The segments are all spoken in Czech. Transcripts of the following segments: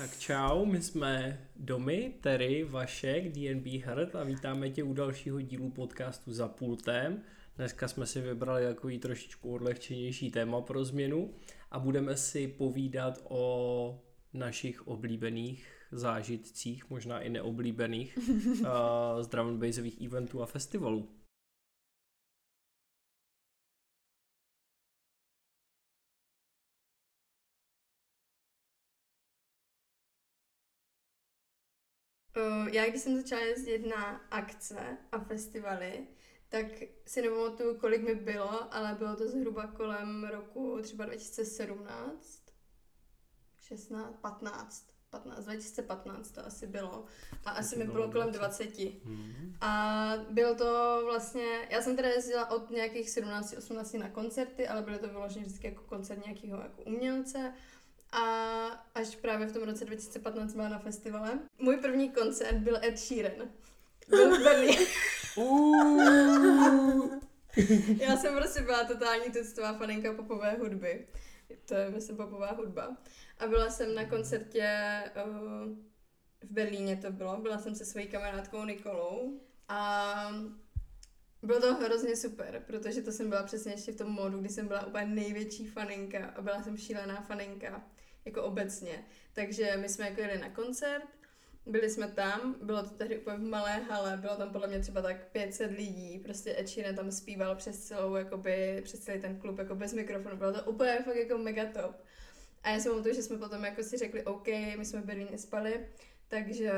Tak čau, my jsme Domy, Terry, Vašek, DNB Herd a vítáme tě u dalšího dílu podcastu Za pultem. Dneska jsme si vybrali takový trošičku odlehčenější téma pro změnu a budeme si povídat o našich oblíbených zážitcích, možná i neoblíbených uh, z drum eventů a festivalů. Já když jsem začala jezdit na akce a festivaly, tak si nepamatuju, kolik mi bylo, ale bylo to zhruba kolem roku třeba 2017, 16, 15. 15, 2015 to asi bylo. A asi mi bylo kolem 20. Mm-hmm. A bylo to vlastně, já jsem teda jezdila od nějakých 17, 18 na koncerty, ale bylo to vyloženě vždycky jako koncert nějakého jako umělce. A až právě v tom roce 2015 byla na festivale. Můj první koncert byl Ed Sheeran. Byl v Berlíně. Já jsem prostě byla totální tuctová faninka popové hudby. To je, myslím, popová hudba. A byla jsem na koncertě uh, v Berlíně to bylo. Byla jsem se svojí kamarádkou Nikolou. A bylo to hrozně super, protože to jsem byla přesně ještě v tom módu, kdy jsem byla úplně největší faninka a byla jsem šílená faninka obecně. Takže my jsme jako jeli na koncert, byli jsme tam, bylo to tehdy úplně v malé hale, bylo tam podle mě třeba tak 500 lidí, prostě Ed tam zpíval přes celou, jakoby, přes celý ten klub, jako bez mikrofonu, bylo to úplně fakt jako mega top. A já si pamatuju, že jsme potom jako si řekli, OK, my jsme v Berlíně spali, takže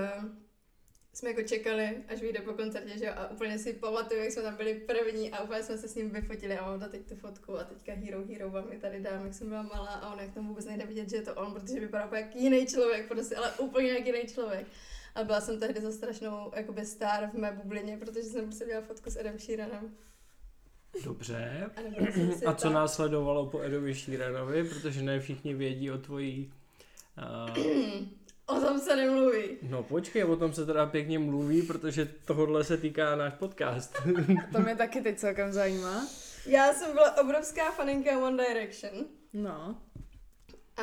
jsme jako čekali, až vyjde po koncertě, že jo, a úplně si pamatuju, jak jsme tam byli první a úplně jsme se s ním vyfotili a mám teď tu fotku a teďka Hero Hero vám mi tady dám, jak jsem byla malá a on jak tam vůbec nejde vidět, že je to on, protože vypadá jako jiný člověk, prostě, ale úplně jak jiný člověk. A byla jsem tehdy za strašnou jakoby star v mé bublině, protože jsem prostě měla fotku s Edem Sheeranem. Dobře. A, a co tak. následovalo po Edovi Sheeranovi, protože ne všichni vědí o tvojí uh, O tom se nemluví. No počkej, o tom se teda pěkně mluví, protože tohle se týká náš podcast. to mě taky teď celkem zajímá. Já jsem byla obrovská faninka One Direction. No. A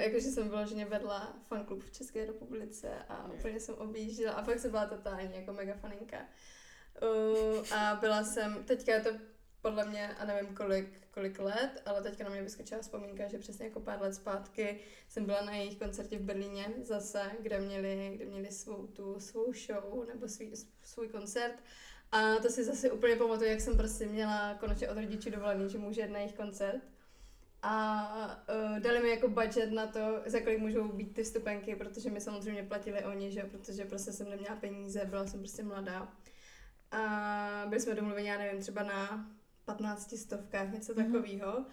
jakože jsem vyloženě vedla fanklub v České republice a úplně jsem objížděla a fakt jsem byla totálně jako mega faninka. Uh, a byla jsem, teďka je to podle mě, a nevím kolik, kolik let, ale teďka na mě vyskočila vzpomínka, že přesně jako pár let zpátky jsem byla na jejich koncertě v Berlíně zase, kde měli, kde měli svou tu svou show nebo svý, svůj koncert. A to si zase úplně pamatuju, jak jsem prostě měla konečně od rodičů dovolený, že můžu jít na jejich koncert. A uh, dali mi jako budget na to, za kolik můžou být ty vstupenky, protože mi samozřejmě platili oni, že protože prostě jsem neměla peníze, byla jsem prostě mladá. A byli jsme domluveni, já nevím, třeba na 15 stovkách, něco mm-hmm. takového.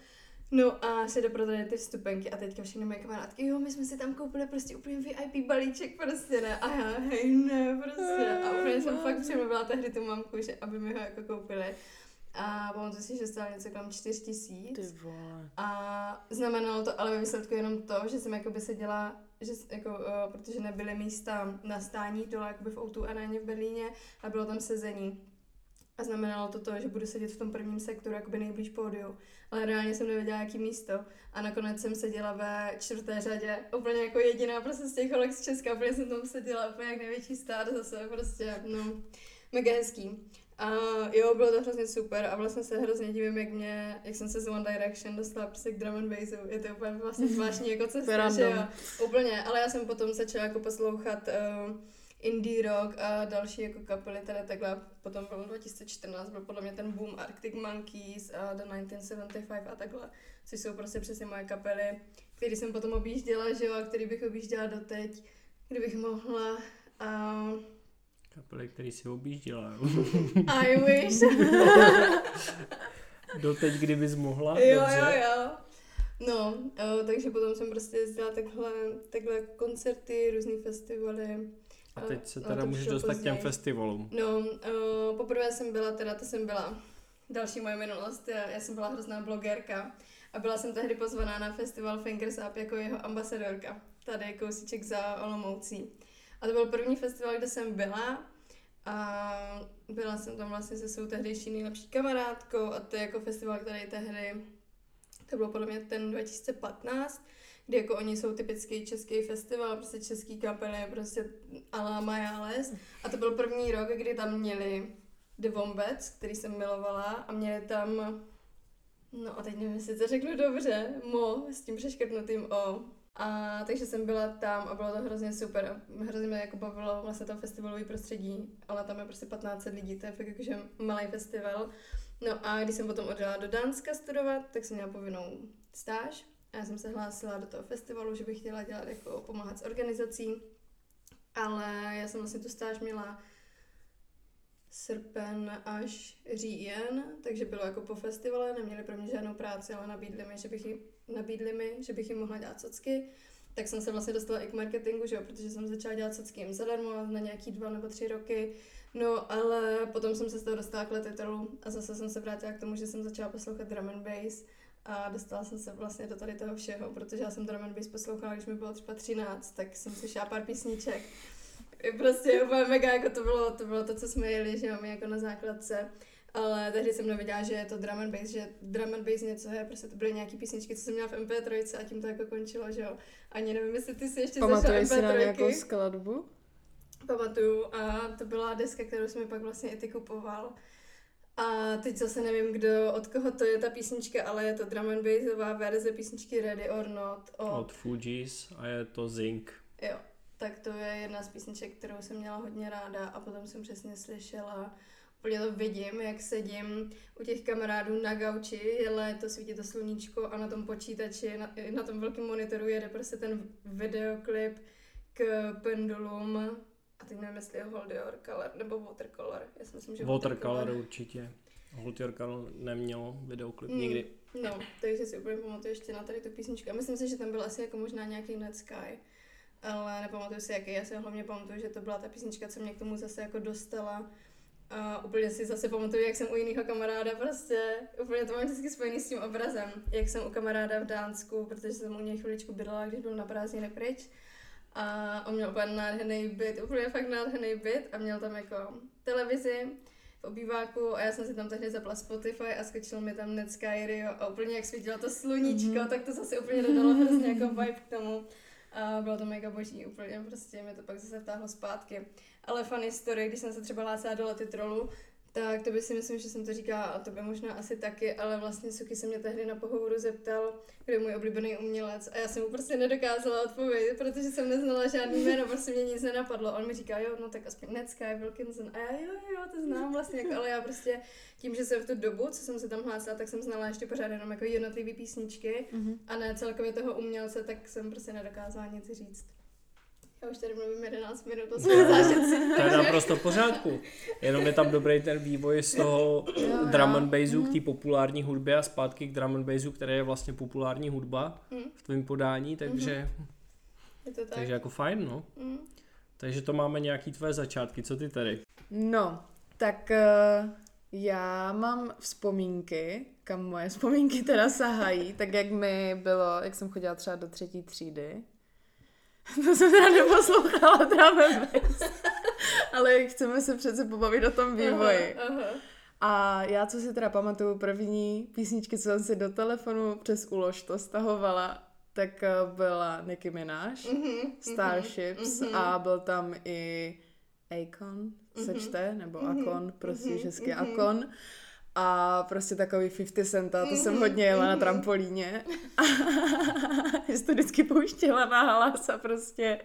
No a se doprodali ty vstupenky a teďka všechny moje kamarádky, jo, my jsme si tam koupili prostě úplně VIP balíček, prostě ne, a já, hej, ne, prostě. A úplně jsem fakt přemluvila tehdy tu mamku, že aby mi ho jako koupili. A pamatuju si, že stál něco kolem 4 tisíc. A znamenalo to ale ve výsledku jenom to, že jsem jako by seděla, že jako, uh, protože nebyly místa na stání dole jakoby v Outu aréně v Berlíně a bylo tam sezení a znamenalo to to, že budu sedět v tom prvním sektoru, jakoby nejblíž pódiu. Ale reálně jsem nevěděla, jaký místo. A nakonec jsem seděla ve čtvrté řadě, úplně jako jediná prostě z těch holek z Česka. Úplně jsem tam seděla úplně jak největší stát zase, prostě, no, mega hezký. A jo, bylo to hrozně super a vlastně se hrozně divím, jak mě, jak jsem se z One Direction dostala prostě k drum and bassu. Je to úplně vlastně zvláštní jako cesta, že jo. Úplně, ale já jsem potom začala jako poslouchat uh, indie rock a další jako kapely, teda takhle potom bylo 2014, byl podle mě ten boom Arctic Monkeys a The 1975 a takhle, což jsou prostě přesně moje kapely, které jsem potom objížděla, že jo, a který bych objížděla doteď, kdybych mohla. A... Kapely, který si objížděla. I wish. doteď, kdybys mohla. Jo, dobře. jo, jo. No, takže potom jsem prostě jezdila takhle, takhle koncerty, různé festivaly. A teď se teda no, můžeš dostat k těm festivalům. No, uh, poprvé jsem byla, teda to jsem byla další moje minulost, já, já jsem byla hrozná blogerka a byla jsem tehdy pozvaná na festival Fingers Up jako jeho ambasadorka, tady kousíček za Olomoucí. A to byl první festival, kde jsem byla a byla jsem tam vlastně se svou tehdejší nejlepší kamarádkou a to je jako festival, který tehdy, to bylo podle mě ten 2015, kdy jako oni jsou typický český festival, prostě český kapely, prostě ala Majales. A to byl první rok, kdy tam měli The Wombats, který jsem milovala a měli tam, no a teď nevím, jestli to řeknu dobře, Mo s tím přeškrtnutým O. A takže jsem byla tam a bylo to hrozně super. Hrozně mě jako bavilo vlastně to festivalový prostředí, ale tam je prostě 15 lidí, to je fakt jakože malý festival. No a když jsem potom odjela do Dánska studovat, tak jsem měla povinnou stáž. A já jsem se hlásila do toho festivalu, že bych chtěla dělat jako pomáhat s organizací. Ale já jsem vlastně tu stáž měla srpen až říjen, takže bylo jako po festivale, neměli pro mě žádnou práci, ale nabídli mi, že bych jim, nabídli mi, že bych jim mohla dělat socky. Tak jsem se vlastně dostala i k marketingu, že jo, protože jsem začala dělat socky jim zadarmo na nějaký dva nebo tři roky. No, ale potom jsem se z toho dostala k letitelu a zase jsem se vrátila k tomu, že jsem začala poslouchat drum and bass a dostala jsem se vlastně do tady toho všeho, protože já jsem drum and bass poslouchala, když mi bylo třeba 13, tak jsem slyšela pár písniček prostě úplně mega, jako to bylo, to bylo to, co jsme jeli, že máme jako na základce. Ale tehdy jsem nevěděla, že je to drum and bass, že drum and bass něco je, prostě to byly nějaký písničky, co jsem měla v MP3 a tím to jako končilo, že jo. Ani nevím, jestli ty si ještě Pamatuješ si na nějakou skladbu? Pamatuju a to byla deska, kterou jsme pak vlastně i ty kupoval. A teď zase nevím, kdo, od koho to je ta písnička, ale je to drum and bassová verze písničky Ready or Not od, od Fugees a je to Zinc. Jo, tak to je jedna z písniček, kterou jsem měla hodně ráda a potom jsem přesně slyšela, úplně to vidím, jak sedím u těch kamarádů na gauči, je léto, svítí to sluníčko a na tom počítači, na, na tom velkém monitoru jede prostě ten videoklip k pendulum a teď nevím, jestli je Hold Your Color nebo Watercolor. Já si myslím, že Watercolor, watercolor určitě. Hold Your Color nemělo videoklip mm, nikdy. No, takže si úplně pamatuju ještě na tady tu písničku. A myslím si, že tam byl asi jako možná nějaký Net Sky ale nepamatuju si jaký. Já si hlavně pamatuju, že to byla ta písnička, co mě k tomu zase jako dostala. A úplně si zase pamatuju, jak jsem u jiného kamaráda prostě, úplně to mám vždycky spojený s tím obrazem, jak jsem u kamaráda v Dánsku, protože jsem u něj chviličku bydlela, když byl na prázdniny pryč. A on měl úplně nádherný byt, úplně fakt nádherný byt a měl tam jako televizi v obýváku a já jsem si tam tehdy zapla Spotify a skočil mi tam Net Sky Rio a úplně jak svítilo to sluníčko, mm-hmm. tak to zase úplně dodalo hrozně jako vibe k tomu. A bylo to mega boží úplně, prostě mi to pak zase vtáhlo zpátky. Ale funny story, když jsem se třeba hlásila do lety trolu, tak to by si myslím, že jsem to říkala a to by možná asi taky, ale vlastně Suky se mě tehdy na pohovoru zeptal, kdo je můj oblíbený umělec a já jsem mu prostě nedokázala odpovědět, protože jsem neznala žádný jméno, prostě mě nic nenapadlo. On mi říká, jo, no tak aspoň Ned Sky Wilkinson a já jo, jo, to znám vlastně, jako, ale já prostě tím, že jsem v tu dobu, co jsem se tam hlásila, tak jsem znala ještě pořád jenom jako jednotlivé písničky mm-hmm. a ne celkově toho umělce, tak jsem prostě nedokázala nic říct. Já už tady mluvím 11 minut o své zážitci. To je naprosto v pořádku. Jenom je tam dobrý ten vývoj z toho jo, drum and bassu k té populární hudbě a zpátky k drum and bassu, které je vlastně populární hudba mm. v tvém podání, takže... Mm. Je to tak. Takže jako fajn, no. Mm. Takže to máme nějaký tvé začátky. Co ty tady? No, tak uh, já mám vzpomínky, kam moje vzpomínky teda sahají, tak jak mi bylo, jak jsem chodila třeba do třetí třídy, to jsem teda neposlouchala drum Ale chceme se přece pobavit o tom vývoji. Aha, aha. A já, co si teda pamatuju, první písničky, co jsem si do telefonu přes ulož to stahovala, tak eh, byla Nicki Minaj, mm-hmm, Starships mm-hmm. a byl tam i Akon, se mm-hmm. čte, nebo mm-hmm, Akon, prostě mm-hmm, český mm-hmm. Akon a prostě takový 50 centa, to mm-hmm, jsem hodně jela mm-hmm. na trampolíně. A to vždycky pouštěla na hlas a prostě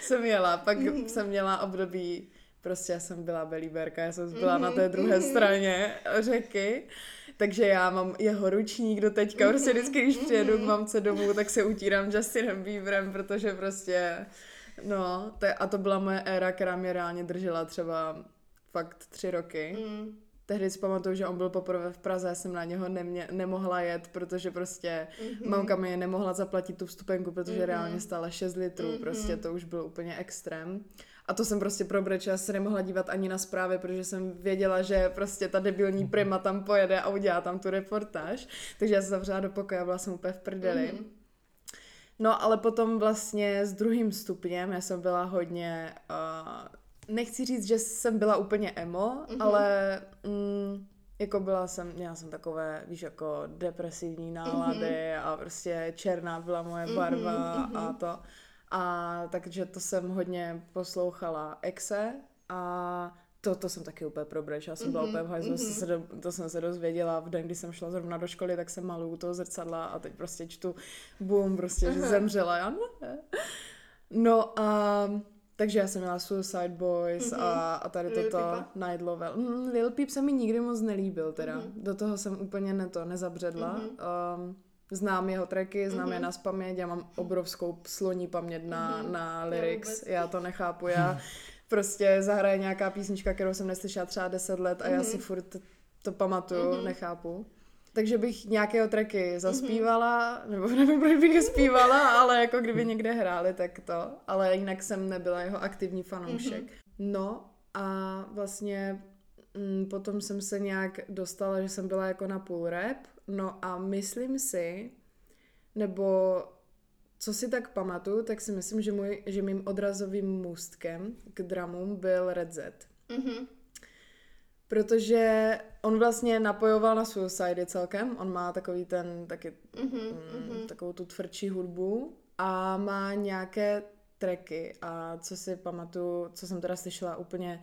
jsem jela. Pak mm-hmm. jsem měla období, prostě já jsem byla belíberka, já jsem byla mm-hmm. na té druhé mm-hmm. straně řeky. Takže já mám jeho ručník do teďka, prostě vždycky, když přijedu k mamce domů, tak se utírám Justinem Bieberem, protože prostě, no, to, a to byla moje éra, která mě reálně držela třeba fakt tři roky. Mm tehdy si pamatuju, že on byl poprvé v Praze, jsem na něho nemě, nemohla jet, protože prostě mm-hmm. mamka mi nemohla zaplatit tu vstupenku, protože mm-hmm. reálně stála 6 litrů, mm-hmm. prostě to už byl úplně extrém. A to jsem prostě pro já se nemohla dívat ani na zprávy, protože jsem věděla, že prostě ta debilní mhm. prima tam pojede a udělá tam tu reportáž. Takže já se zavřela do pokoje a byla jsem úplně v prdeli. Mm-hmm. No ale potom vlastně s druhým stupněm, já jsem byla hodně uh, nechci říct, že jsem byla úplně emo, mm-hmm. ale mm, jako byla jsem, měla jsem takové, víš, jako depresivní nálady mm-hmm. a prostě černá byla moje barva mm-hmm. a to. A takže to jsem hodně poslouchala Exe a to, to jsem taky úplně probreč, já jsem mm-hmm, byla úplně v hajzlu, mm-hmm. se do, to jsem se dozvěděla v den, kdy jsem šla zrovna do školy, tak jsem maluju toho zrcadla a teď prostě čtu boom, prostě, že zemřela, já ne. No a takže já jsem měla Suicide Boys mm-hmm. a, a tady Lil toto Night Level. Mm, Lil Peep se mi nikdy moc nelíbil teda. Mm-hmm. Do toho jsem úplně ne to nezabředla. Mm-hmm. Um, znám jeho tracky, znám mm-hmm. je na paměť, já mám obrovskou sloní paměť na, mm-hmm. na lyrics, já, já to nechápu, já prostě zahraje nějaká písnička, kterou jsem neslyšela třeba 10 let a mm-hmm. já si mhm. furt to pamatuju, mm-hmm. nechápu. Takže bych nějakého tracky mhm. zaspívala, nebo nevím, proč bych je zpívala, ale jako kdyby někde hráli, tak to. Ale jinak jsem nebyla jeho aktivní fanoušek. Mm-hmm. No a vlastně m, mm, potom jsem se nějak dostala, že jsem byla jako na půl rap. No a myslím si, nebo co si tak pamatuju, tak si myslím, že, můj, že mým odrazovým můstkem k dramům byl Red Z. Mm-hmm. Protože on vlastně napojoval na Suicide celkem, on má takový ten, taky, mm-hmm, mm, takovou tu tvrdší hudbu a má nějaké tracky a co si pamatuju, co jsem teda slyšela úplně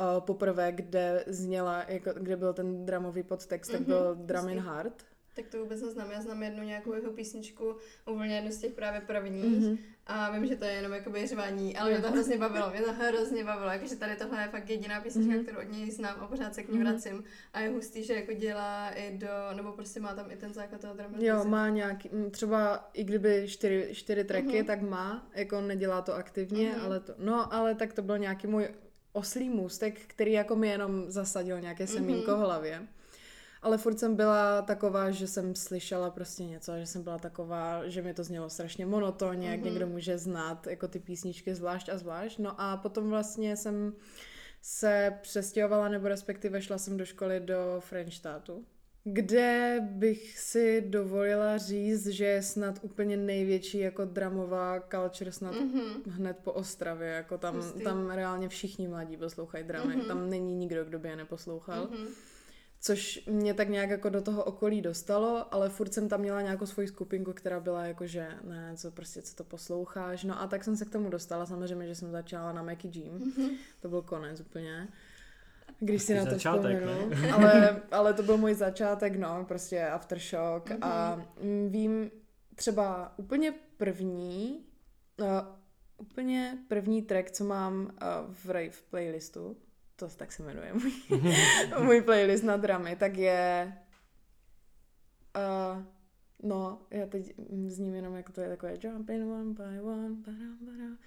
uh, poprvé, kde zněla, jako, kde byl ten dramový podtext, mm-hmm, tak byl Drum in Heart tak to vůbec neznám. Já znám jednu nějakou jeho písničku, úplně jednu z těch právě prvních. Mm-hmm. A vím, že to je jenom jakoby řvání, ale mě to hrozně bavilo. Mě to hrozně bavilo, jakože tady tohle je fakt jediná písnička, mm-hmm. kterou od něj znám a pořád se k ní mhm. vracím. Mm-hmm. A je hustý, že jako dělá i do, nebo prostě má tam i ten základ toho dramatizu. Jo, má nějaký, třeba i kdyby čtyři, čtyři tracky, mm-hmm. tak má, jako nedělá to aktivně, mm-hmm. ale to, no, ale tak to byl nějaký můj oslý můstek, který jako mi jenom zasadil nějaké semínko mm-hmm. v hlavě. Ale furt jsem byla taková, že jsem slyšela prostě něco, že jsem byla taková, že mi to znělo strašně monotónně, mm-hmm. jak mhm. někdo může znát jako ty písničky zvlášť a zvlášť. No a potom vlastně jsem se přestěhovala, nebo respektive šla jsem do školy do Frenštátu, kde bych si dovolila říct, že je snad úplně největší jako dramová culture snad mm-hmm. hned po Ostravě, jako tam, tam reálně všichni mladí poslouchají dramy, mm-hmm. tam není nikdo, kdo by je neposlouchal. Mm-hmm. Což mě tak nějak jako do toho okolí dostalo, ale furt jsem tam měla nějakou svoji skupinku, která byla jako, že ne, co prostě, co to posloucháš. No a tak jsem se k tomu dostala, samozřejmě, že jsem začala na Mackie Jean. Mm-hmm. To byl konec úplně. Když si na to začátek, vzpomenu. Ale, ale to byl můj začátek, no, prostě Aftershock. Mm-hmm. A vím třeba úplně první, uh, úplně první track, co mám uh, v rave playlistu, to tak se jmenuje můj, můj playlist na dramy, tak je uh, no, já teď zním jenom jako to je takové jumping one by one, badam, badam,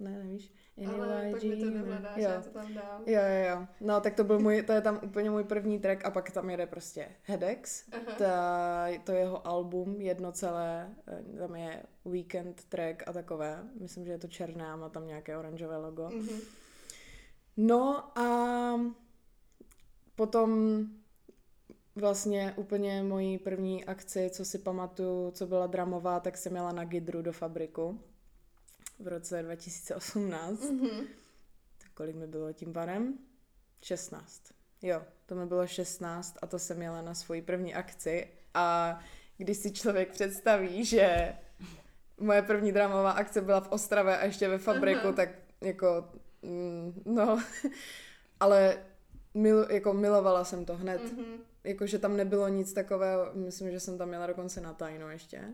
ne, nevíš, Ale pak mi to nevyhledáš, já to tam dám. Jo, jo, jo. No, tak to byl můj, to je tam úplně můj první track a pak tam jede prostě Hedex, ta, to jeho album jedno celé, eh, tam je Weekend track a takové, myslím, že je to černé a má tam nějaké oranžové logo. Mm-hmm. No a potom vlastně úplně mojí první akci, co si pamatuju, co byla dramová, tak jsem měla na Gidru do fabriku v roce 2018. Mm-hmm. Tak kolik mi bylo tím barem? 16. Jo, to mi bylo 16 a to jsem měla na svoji první akci a když si člověk představí, že moje první dramová akce byla v Ostravě a ještě ve fabriku, uh-huh. tak jako Mm, no, ale mil, jako milovala jsem to hned. Mm-hmm. Jakože tam nebylo nic takového, myslím, že jsem tam měla dokonce na tajno ještě.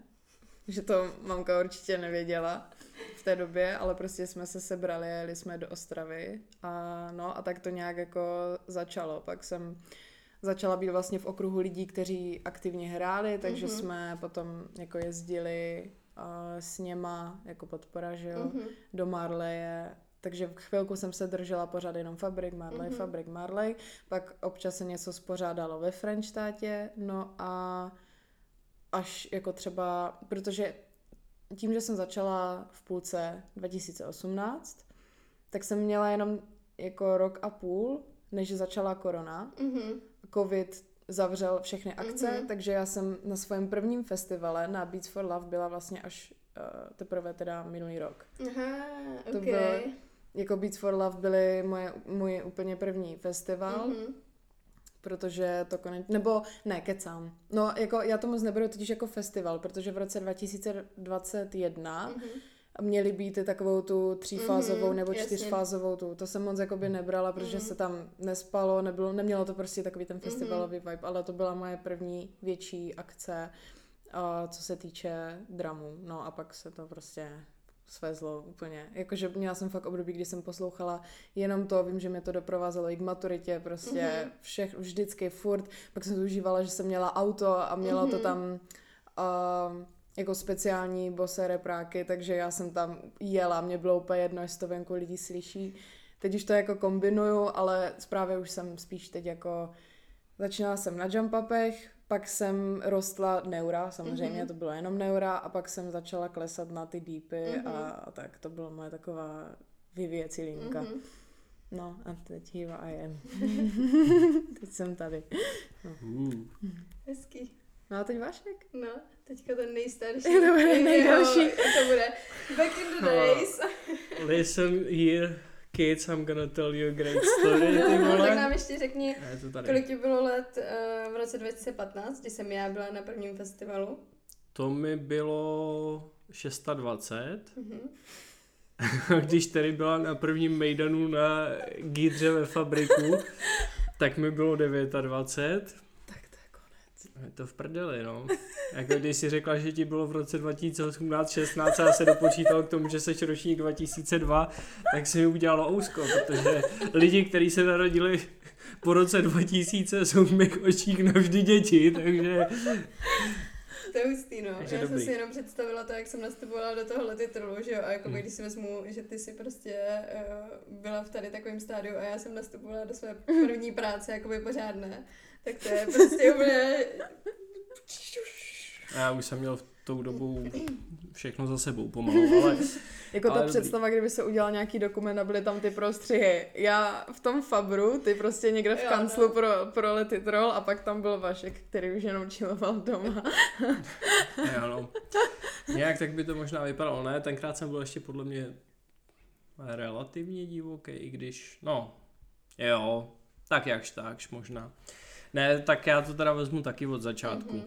Že to mamka určitě nevěděla v té době, ale prostě jsme se sebrali, jeli jsme do Ostravy a no a tak to nějak jako začalo. Pak jsem začala být vlastně v okruhu lidí, kteří aktivně hráli, takže mm-hmm. jsme potom jako jezdili uh, s něma jako podpora, že jo, mm-hmm. do Marleje takže chvilku jsem se držela pořád jenom Fabrik Marley, mm-hmm. Fabrik Marley, pak občas se něco spořádalo ve Frenštátě, no a až jako třeba, protože tím, že jsem začala v půlce 2018, tak jsem měla jenom jako rok a půl, než začala korona. Mm-hmm. Covid zavřel všechny akce, mm-hmm. takže já jsem na svém prvním festivale na Beats for Love byla vlastně až uh, teprve teda minulý rok. Aha, okay. to byl, jako Beats for Love byly moje, můj úplně první festival. Mm-hmm. protože to konečně, nebo ne, kecám. No, jako já to moc neberu totiž jako festival, protože v roce 2021 mm-hmm. měly být takovou tu třífázovou mm-hmm, nebo jasně. čtyřfázovou tu. To jsem moc jakoby nebrala, protože mm-hmm. se tam nespalo, nebylo, nemělo to prostě takový ten festivalový mm-hmm. vibe, ale to byla moje první větší akce, a co se týče dramu. No a pak se to prostě svezlo úplně. Jakože měla jsem fakt období, kdy jsem poslouchala jenom to, vím, že mě to doprovázelo i k maturitě, prostě mm-hmm. všech, vždycky, furt. Pak jsem užívala, že jsem měla auto a měla mm-hmm. to tam uh, jako speciální bose repráky, takže já jsem tam jela, mě bylo úplně jedno, jestli to venku lidi slyší. Teď už to jako kombinuju, ale právě už jsem spíš teď jako Začínala jsem na jump upech, pak jsem rostla neura, samozřejmě mm-hmm. to bylo jenom neura, a pak jsem začala klesat na ty deepy mm-hmm. a, a tak to byla moje taková vyvěcí linka. Mm-hmm. No a teď here I am. teď jsem tady. No. Mm. Hezký. No a teď Vašek? No, teďka ten nejstarší. To bude nejdelší. To bude back in the days. Listen here, kids, I'm gonna tell you a great story, ty No, vole. tak nám ještě řekni, je to tady. kolik ti bylo let uh, v roce 2015, kdy jsem já byla na prvním festivalu. To mi bylo 620, Mhm. když tady byla na prvním mejdanu na Gidře ve fabriku, tak mi bylo 29. Tak to je konec. Je to v prdeli, no. Jako když si řekla, že ti bylo v roce 2018, 16 a já se dopočítal k tomu, že seš ročník 2002, tak se mi udělalo ousko, protože lidi, kteří se narodili po roce 2000 jsou v mých očích navždy děti, takže To je hustý, no. Takže já jsem dobrý. si jenom představila to, jak jsem nastupovala do tohohle titulu, že jo, a jako Hmm. když si vezmu, že ty si prostě uh, byla v tady takovém stádiu a já jsem nastupovala do své první práce, jakoby pořádné, tak to je prostě úplně... a já už jsem měl v tou dobou všechno za sebou pomalu, ale Jako ta Ale dobrý. představa, kdyby se udělal nějaký dokument a byly tam ty prostřihy. Já v tom Fabru, ty prostě někde v Jo, kanclu no. pro, pro letitrol a pak tam byl Vašek, který už jenom čiloval doma. jo, no. Nějak tak by to možná vypadalo, ne? Tenkrát jsem byl ještě podle mě relativně divoký, i když, no, jo, tak jakž takž možná. Ne, tak já to teda vezmu taky od začátku. Mhm.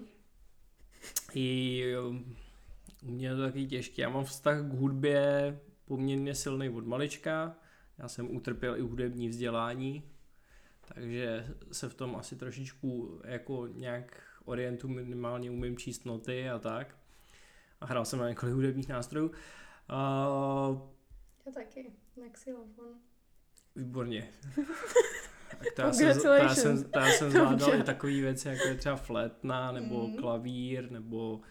I jo, u mě je to taky těžké. Já mám vztah k hudbě poměrně silný od malička. Já jsem utrpěl i hudební vzdělání, takže se v tom asi trošičku jako nějak orientu minimálně umím číst noty a tak. A hrál jsem na několik hudebních nástrojů. Uh, Já taky, na xylofon. výborně. Já, jsem, jsem, jsem zvládal i takové věci, jako je třeba flétna, nebo Mm. klavír, nebo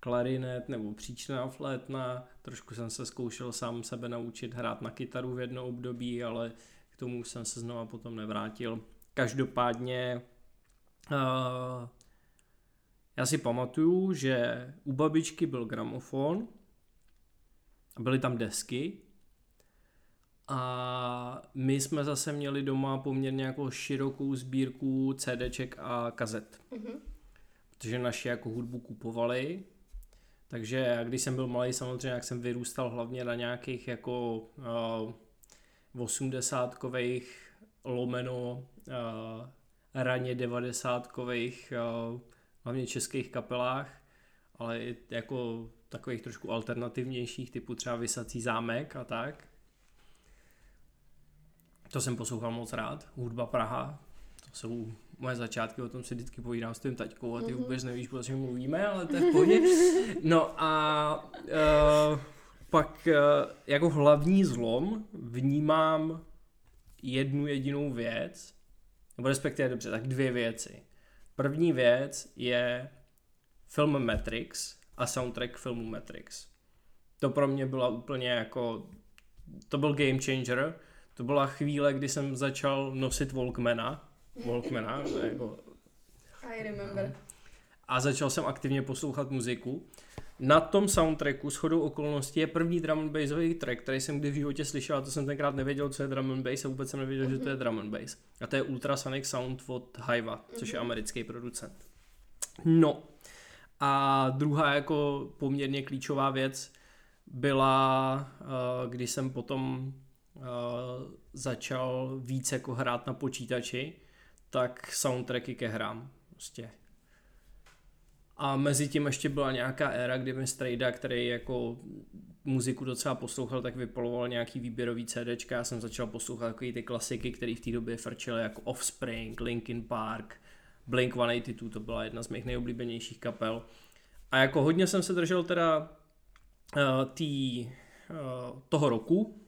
klarinet, nebo příčná flétna. Trošku jsem se zkoušel sám sebe naučit hrát na kytaru v jedno období, ale k tomu jsem se znova potom nevrátil. Každopádně uh, já si pamatuju, že u babičky byl gramofon, a byly tam desky a my jsme zase měli doma poměrně jako širokou sbírku CDček a kazet, Mhm. protože naši jako hudbu kupovali, takže já když jsem byl malý samozřejmě, jak jsem vyrůstal hlavně na nějakých jako uh, 80-kových lomeno uh, raně 90-kových uh, hlavně českých kapelách, ale i jako takových trošku alternativnějších, typu třeba Vysací zámek a tak. To jsem poslouchal moc rád. Hudba Praha, to jsou moje začátky, o tom si vždycky povídám s tím taťkou a ty Mhm. vůbec nevíš, o čem mluvíme, ale to je v pohodě. No a uh, pak uh, jako hlavní zlom vnímám jednu jedinou věc, nebo respektive dobře, tak dvě věci. První věc je film Matrix a soundtrack filmu Matrix. To pro mě byla úplně jako, to byl game changer, to byla chvíle, kdy jsem začal nosit Walkmana, Walkmana, jako, I remember. a začal jsem aktivně poslouchat muziku. Na tom soundtracku s chodou okolností je první drum and bassový track, který jsem kdy v životě slyšel a to jsem tenkrát nevěděl, co je drum and bass a vůbec jsem nevěděl, že to je drum and bass. A to je Ultrasonic Sound od Hiva, což je americký producent. No a druhá jako poměrně klíčová věc byla, eh, když jsem potom začal víc jako hrát na počítači, tak soundtracky ke hrám. Prostě. A mezi tím ještě byla nějaká éra, kdy mi Strejda, který jako muziku docela poslouchal, tak vypaloval nějaký výběrový CDčka. Já jsem začal poslouchat takový ty klasiky, které v té době frčely jako Offspring, Linkin Park, Blink-182, to byla jedna z mých nejoblíbenějších kapel. A jako hodně jsem se držel teda uh, tý, uh, toho roku,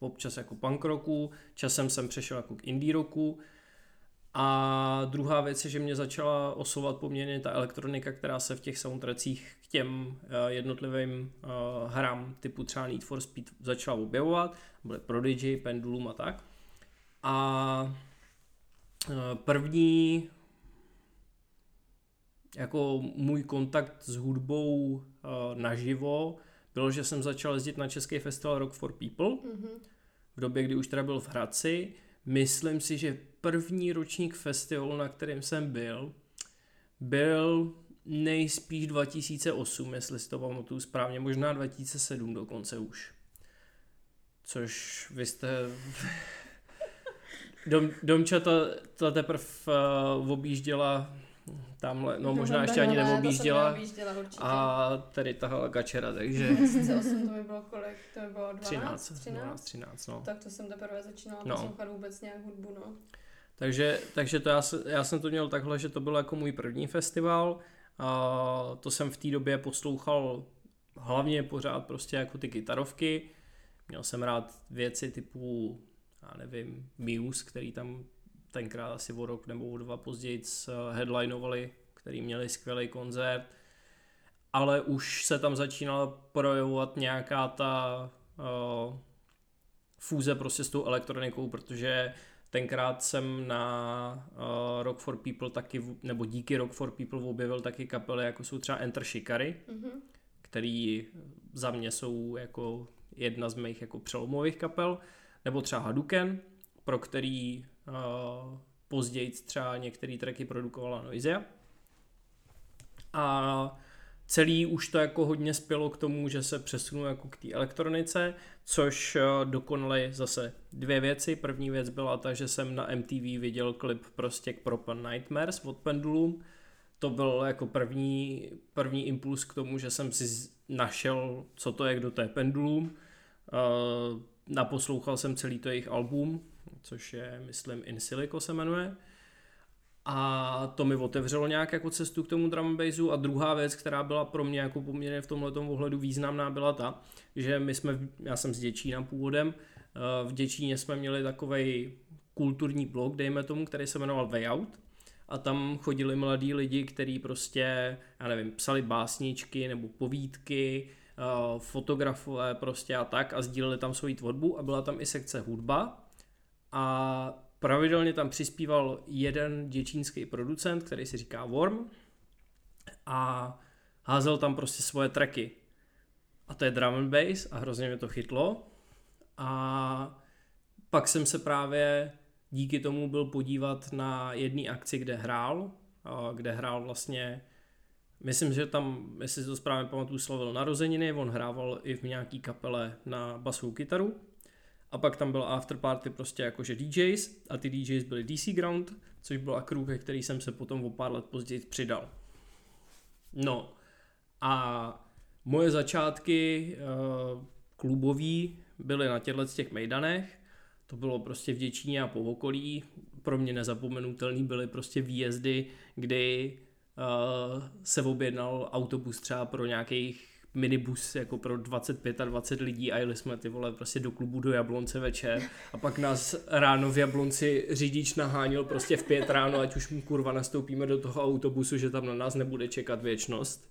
občas jako punk roku, časem jsem přešel jako k indie roku, a druhá věc je, že mě začala osovat poměrně ta elektronika, která se v těch soundtrackích k těm eh, jednotlivým eh, hrám typu třeba Need for Speed začala objevovat. Byly Prodigy, Pendulum a tak. A eh, první jako můj kontakt s hudbou naživo bylo, že jsem začal jezdit na český festival Rock for People mm-hmm. v době, kdy už teda byl v Hradci myslím si, že první ročník festivalu, na kterém jsem byl, byl nejspíš 2008, jestli si to pamatuju správně, možná 2007 dokonce už. Což vy jste... Dom, Domča to, to teprve uh, objížděla tamhle, no možná ještě ani neobjížděla. A tady tahala kačera, takže... 2008 to mi bylo kolik? To mi bylo 12? 13, 13? 12, 13 no. Tak to jsem teprve začínala no. poslouchat vůbec nějak hudbu, no. Takže, takže to já, já jsem to měl takhle, že to byl jako můj první festival. A to jsem v té době poslouchal hlavně pořád prostě jako ty kytarovky. Měl jsem rád věci typu, já nevím, Muse, který tam tenkrát asi o rok nebo o dva později headlinovali, který měli skvělý koncert, ale už se tam začínala projevovat nějaká ta uh, fúze prostě s tou elektronikou, protože tenkrát jsem na uh, Rock for People taky, nebo díky Rock for People objevil taky kapely, jako jsou třeba Enter Shikary, mm-hmm. který za mě jsou jako jedna z mých jako přelomových kapel, nebo třeba Hadouken, pro který později třeba některé tracky produkovala Noisia. A celý už to jako hodně spělo k tomu, že se přesunu jako k té elektronice, což uh, dokonaly zase dvě věci. První věc byla ta, že jsem na MTV viděl klip prostě k Proper Nightmares od Pendulum. To byl jako první, první impuls k tomu, že jsem si našel, co to je, kdo to je Pendulum. Uh, naposlouchal jsem celý to jejich album, což je, myslím, In Silico se jmenuje. A to mi otevřelo nějak jako cestu k tomu drum bassu. A druhá věc, která byla pro mě jako poměrně v tomhle ohledu významná, byla ta, že my jsme, já jsem z Děčína původem, eh, v Děčíně jsme měli takový kulturní blog, dejme tomu, který se jmenoval Way Out. A tam chodili mladí lidi, kteří prostě, já nevím, psali básničky nebo povídky, eh, fotografové prostě a tak a sdíleli tam svoji tvorbu a byla tam i sekce hudba a pravidelně tam přispíval jeden děčínský producent, který si říká Worm a házel tam prostě svoje tracky. A to je drum and bass a hrozně mě to chytlo. A pak jsem se právě díky tomu byl podívat na jedné akci, kde hrál, kde hrál vlastně, myslím, že tam, jestli si to správně pamatuju, slavil narozeniny, on hrával i v nějaký kapele na basovou kytaru a pak tam byl afterparty prostě jakože DJs a ty DJs byly DC Ground, což byla crew, který jsem se potom o pár let později přidal. No a moje začátky uh, klubový byly na těchto těch mejdanech, to bylo prostě v Děčíně a po okolí, pro mě nezapomenutelný byly prostě výjezdy, kdy uh, se objednal autobus třeba pro nějakých minibus jako pro 25 a 20 lidí a jeli jsme ty vole prostě do klubu do Jablonce večer a pak nás ráno v Jablonci řidič nahánil prostě v pět ráno, ať už mu kurva nastoupíme do toho autobusu, že tam na nás nebude čekat věčnost.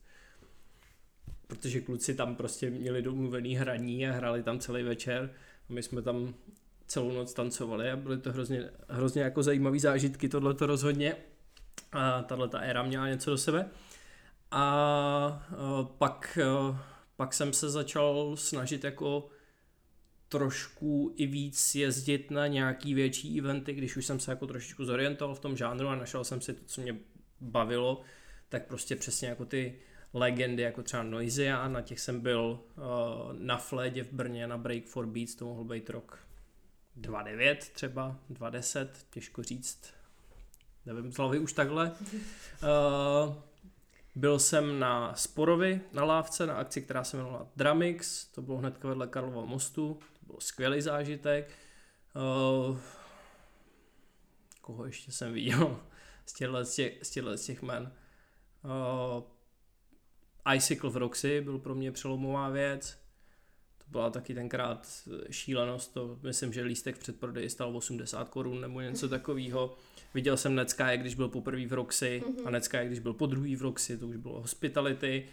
Protože kluci tam prostě měli domluvený hraní a hráli tam celý večer. A my jsme tam celou noc tancovali a byly to hrozně, hrozně jako zajímavý zážitky, tohle to rozhodně. A tahle ta éra měla něco do sebe. A pak, pak jsem se začal snažit jako trošku i víc jezdit na nějaký větší eventy, když už jsem se jako trošičku zorientoval v tom žánru a našel jsem si to, co mě bavilo, tak prostě přesně jako ty legendy, jako třeba Noisia, na těch jsem byl uh, na Flédě v Brně, na Break for Beats, to mohl být rok 2,9 třeba, 2,10, těžko říct. Nevím, z už takhle. Uh, byl jsem na Sporovi na lávce, na akci, která se jmenovala Dramix, to bylo hned vedle Karlova mostu, to byl skvělý zážitek. Uh, koho ještě jsem viděl z těchto, z těch, těchto z těch men. Uh, Icicle v Roxy byl pro mě přelomová věc. Byla taky tenkrát šílenost, to myslím, že lístek v předprodeji stal 80 korun nebo něco takového. Viděl jsem Necka, když byl poprvé v Roxy mm-hmm. a Necka, když byl po druhý v Roxy, to už bylo Hospitality.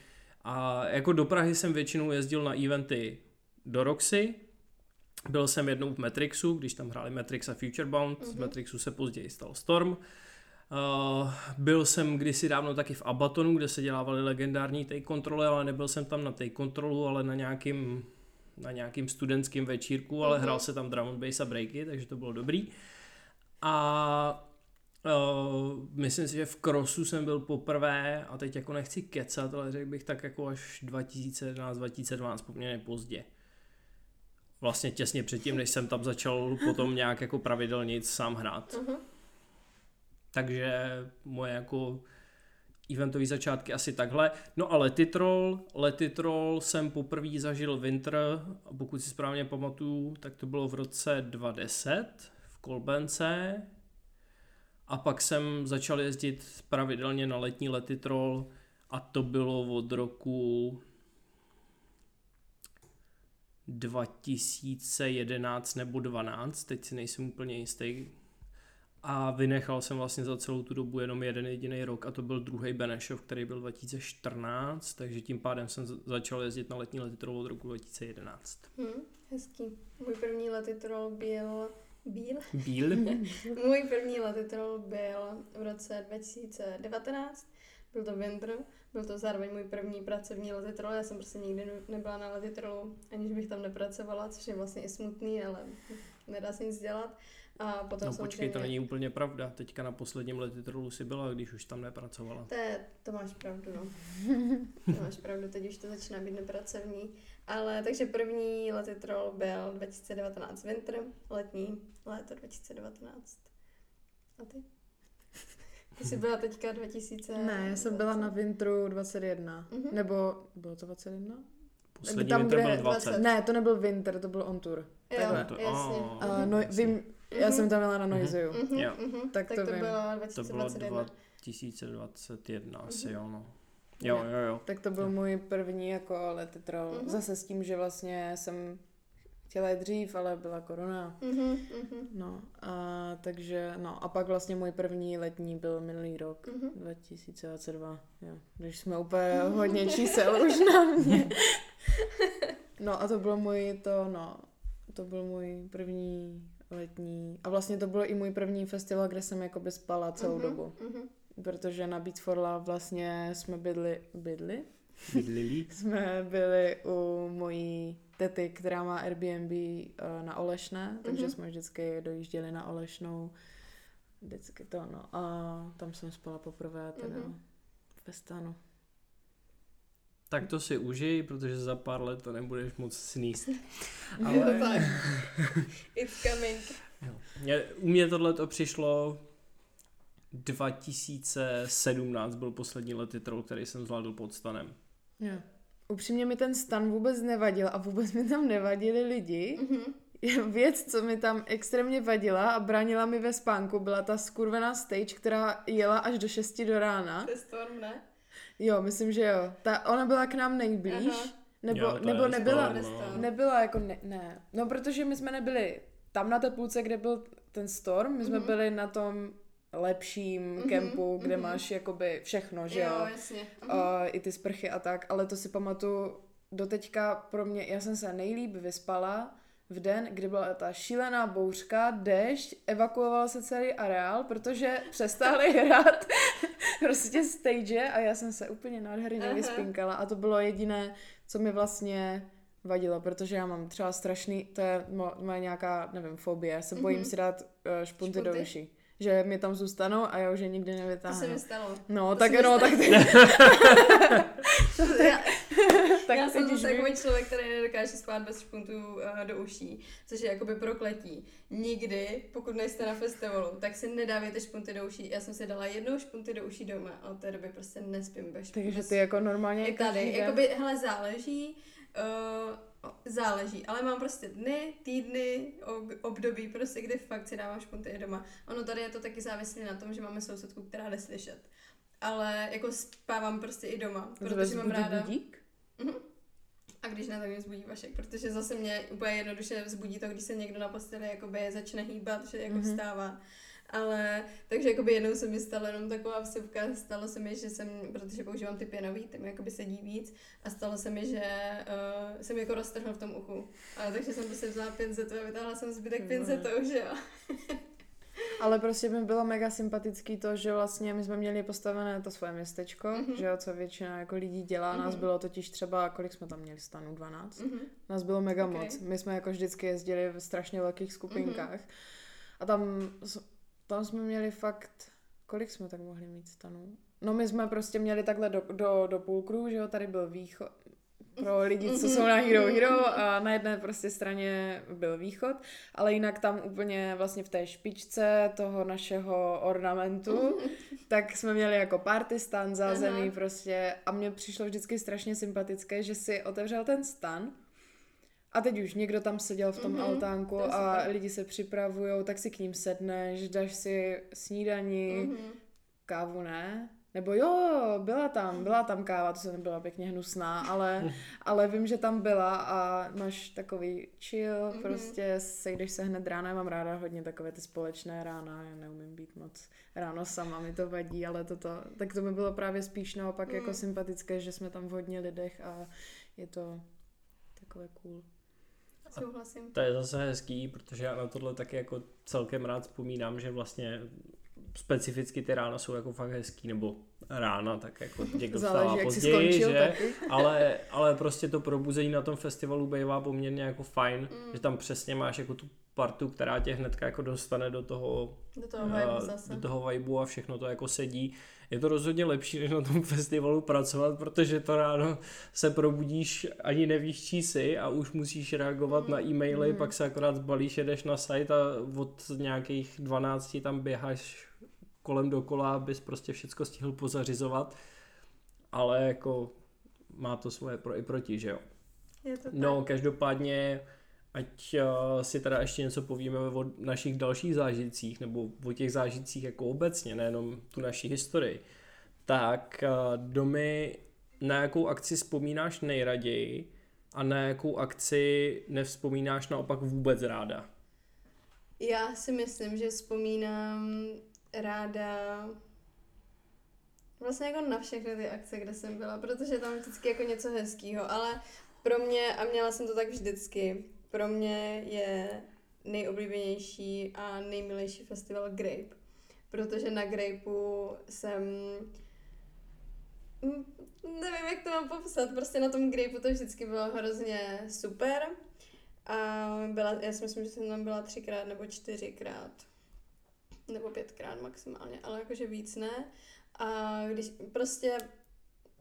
A jako do Prahy jsem většinou jezdil na eventy do Roxy, byl jsem jednou v Matrixu, když tam hráli Matrix a Futurebound, mm-hmm. z Matrixu se později stal Storm. Uh, byl jsem kdysi dávno taky v Abatonu, kde se dělávaly legendární take kontroly, ale nebyl jsem tam na take kontrolu, ale na nějakým, na nějakým studentským večírku, ale mm-hmm. hrál se tam drum and bass a breaky, takže to bylo dobrý. A Uh, myslím si, že v Crossu jsem byl poprvé a teď jako nechci kecat, ale řekl bych tak jako až 2011-2012 poměrně pozdě. Vlastně těsně předtím, než jsem tam začal potom nějak jako pravidelně sám hrát. Uh-huh. Takže moje jako eventové začátky asi takhle. No a Letitrol, Letitrol jsem poprvé zažil Winter, pokud si správně pamatuju, tak to bylo v roce 2010 v Kolbence, a pak jsem začal jezdit pravidelně na letní letitrol a to bylo od roku 2011 nebo 12, teď si nejsem úplně jistý. A vynechal jsem vlastně za celou tu dobu jenom jeden jediný rok a to byl druhý Benešov, který byl 2014, takže tím pádem jsem začal jezdit na letní letitrol od roku 2011. Hmm, hezký. Můj první letitrol byl Bíl. Bíl. Můj první letitrol byl v roce 2019. Byl to Winter, byl to zároveň můj první pracovní letitrol. Já jsem prostě nikdy nebyla na letitrolu, aniž bych tam nepracovala, což je vlastně i smutný, ale nedá se nic dělat. A potom no počkej, to není úplně pravda. Teďka na posledním letitrolu si byla, když už tam nepracovala. To, je, to máš pravdu, no. to máš pravdu, teď už to začíná být nepracovní. Ale takže první letitrol byl 2019 winter, letní léto 2019. A ty? Ty jsi byla teďka 2000... Ne, já jsem byla na Vintru 21. Mm-hmm. Nebo bylo to 21? Poslední tam, winter byl 20. 20. Ne, to nebyl winter, to byl on tour. Jo, to, jasně. Oh, uh, no, vím, já jsem tam byla na Noiziu. Mm-hmm. Mm-hmm. Tak, tak to, to vím. bylo 2021. To bylo 2021 asi, mm-hmm. jo, no. Jo, jo, jo. Tak to byl můj první jako letitrol. Mm-hmm. Zase s tím, že vlastně jsem chtěla jít dřív, ale byla korona. Mm-hmm, mm-hmm. No, a takže, no, a pak vlastně můj první letní byl minulý rok, mm-hmm. 2022, jo. Když jsme úplně hodně čísel už na mě. No a to bylo můj, to, no, to byl můj první letní, a vlastně to byl i můj první festival, kde jsem jakoby spala celou mm-hmm, dobu. Mm-hmm protože na Beat for Love vlastně jsme bydli, bydli? Bydlili? jsme byli u mojí tety, která má Airbnb eh, na Olešné, takže mm-hmm. jsme vždycky dojížděli na Olešnou. Vždycky to, no. A tam jsem spala poprvé teda mm-hmm. ve stanu. Tak to si užij, protože za pár let to nebudeš moc sníst. Ale... tak. It's coming. U mě tohle to přišlo 2017 byl poslední letitrol, který jsem zvládl pod stanem. Jo. Upřímně mi ten stan vůbec nevadil a vůbec mi tam nevadili lidi. Mm-hmm. Věc, co mi tam extrémně vadila a bránila mi ve spánku, byla ta skurvená stage, která jela až do 6 do rána. To je storm, ne? Jo, myslím, že jo. Ta, ona byla k nám nejblíž. Aha. Nebo, jo, nebo nebyla, storm, no. nebyla jako ne, ne. No, protože my jsme nebyli tam na té půlce, kde byl ten storm, my jsme mm-hmm. byli na tom lepším mm-hmm, kempu, kde mm-hmm. máš jakoby všechno, že jo? jo jasně. Mm-hmm. Uh, I ty sprchy a tak, ale to si pamatuju doteďka pro mě, já jsem se nejlíp vyspala v den, kdy byla ta šílená bouřka, dešť, evakuoval se celý areál, protože přestali hrát prostě stage a já jsem se úplně nádherně Aha. vyspinkala a to bylo jediné, co mi vlastně vadilo, protože já mám třeba strašný, to je moje nějaká, nevím, fobie, se bojím mm-hmm. si dát špunty, špunty do uší že mi tam zůstanou a já už je nikdy nevytáhnu. To se mi stalo. No, to tak no, tak ty... já, tak Já jsem zase takový člověk, který nedokáže spát bez špuntů uh, do uší, což je jakoby prokletí. Nikdy, pokud nejste na festivalu, tak si nedávejte špunty do uší. Já jsem si dala jednou špunty do uší doma a od té doby prostě nespím bez špuntů. Takže ty jako normálně I tady, jakoby, hele, záleží, uh, záleží, ale mám prostě dny, týdny, ob- období, prostě, kdy fakt si dávám špunty i doma. Ono tady je to taky závislé na tom, že máme sousedku, která jde slyšet. Ale jako spávám prostě i doma, protože mám ráda. budík? Mhm. A když ne, tak mě vzbudí Vašek, protože zase mě úplně jednoduše vzbudí to, když se někdo na posteli jakoby začne hýbat, že jako Mhm. vstává. Ale, takže jakoby jednou se mi stala jenom taková vsuvka, stalo se mi, že jsem, protože používám ty pěnový, ty mi jakoby sedí víc a stalo se mi, že uh, jsem jako roztrhl v tom uchu. A takže jsem prostě vzala pinzetu a vytáhla jsem zbytek pinzetou, že jo. Ale prostě mi bylo mega sympatický to, že vlastně my jsme měli postavené to svoje městečko, Mhm. že jo, co většina jako lidí dělá. Nás Mhm. bylo totiž třeba, kolik jsme tam měli stanů, 12? Mhm. Nás bylo mega Ok. moc. My jsme jako vždycky jezdili v strašně velkých skupinkách. Mhm. A tam, tam jsme měli fakt, kolik jsme tak mohli mít stanů? No my jsme prostě měli takhle do, do, do půlkruhu, že jo, tady byl východ, pro lidi, co jsou na Hero Hero a na jedné prostě straně byl východ, ale jinak tam úplně vlastně v té špičce toho našeho ornamentu, tak jsme měli jako party stan, zázemí Aha. prostě a mně přišlo vždycky strašně sympatické, že si otevřel ten stan a teď už někdo tam seděl v tom Mhm, altánku to a super. lidi se připravujou, tak si k ním sedneš, dáš si snídaní, Mhm. kávu ne, nebo jo, byla tam, byla tam káva, to se nebyla pěkně hnusná, ale, ale vím, že tam byla a máš takový chill, Mhm. prostě sejdeš se hned ráno, já mám ráda hodně takové ty společné rána, já neumím být moc ráno sama, mi to vadí, ale toto, tak to mi bylo právě spíš naopak Mm. jako sympatické, že jsme tam v hodně lidech a je to takové cool. Souhlasím. To je zase hezký, protože já na tohle taky jako celkem rád vzpomínám, že vlastně specificky ty rána jsou jako fakt hezký, nebo rána, tak jako někdo vstává později, skončil že? taky. ale, ale prostě to probuzení na tom festivalu bývá poměrně jako fajn, Mm. že tam přesně máš jako tu partu, která tě hnedka jako dostane do toho, Do toho vibe zase. do toho vibeu a všechno to jako sedí. Je to rozhodně lepší, než na tom festivalu pracovat, protože to ráno se probudíš, ani nevíš, čí jsi a už musíš reagovat Mm. na e-maily, Mm. pak se akorát zbalíš, jedeš na site a od nějakých 12 tam běháš kolem dokola, abys prostě všecko stihl pozařizovat. Ale jako má to svoje pro i proti, že jo? Je to tak. No, každopádně, ať uh, si teda ještě něco povíme o našich dalších zážitcích, nebo o těch zážitcích jako obecně, nejenom tu naší historii, tak uh, domy, na jakou akci vzpomínáš nejraději a na jakou akci nevzpomínáš naopak vůbec ráda? Já si myslím, že vzpomínám ráda vlastně jako na všechny ty akce, kde jsem byla, protože tam vždycky jako něco hezkého, ale pro mě, a měla jsem to tak vždycky, pro mě je nejoblíbenější a nejmilejší festival Grape, protože na Grapeu jsem Mm, nevím, jak to mám popsat, prostě na tom Grapeu to vždycky bylo hrozně super a byla, já si myslím, že jsem tam byla třikrát nebo čtyřikrát, nebo pětkrát maximálně, ale jakože víc ne. A když prostě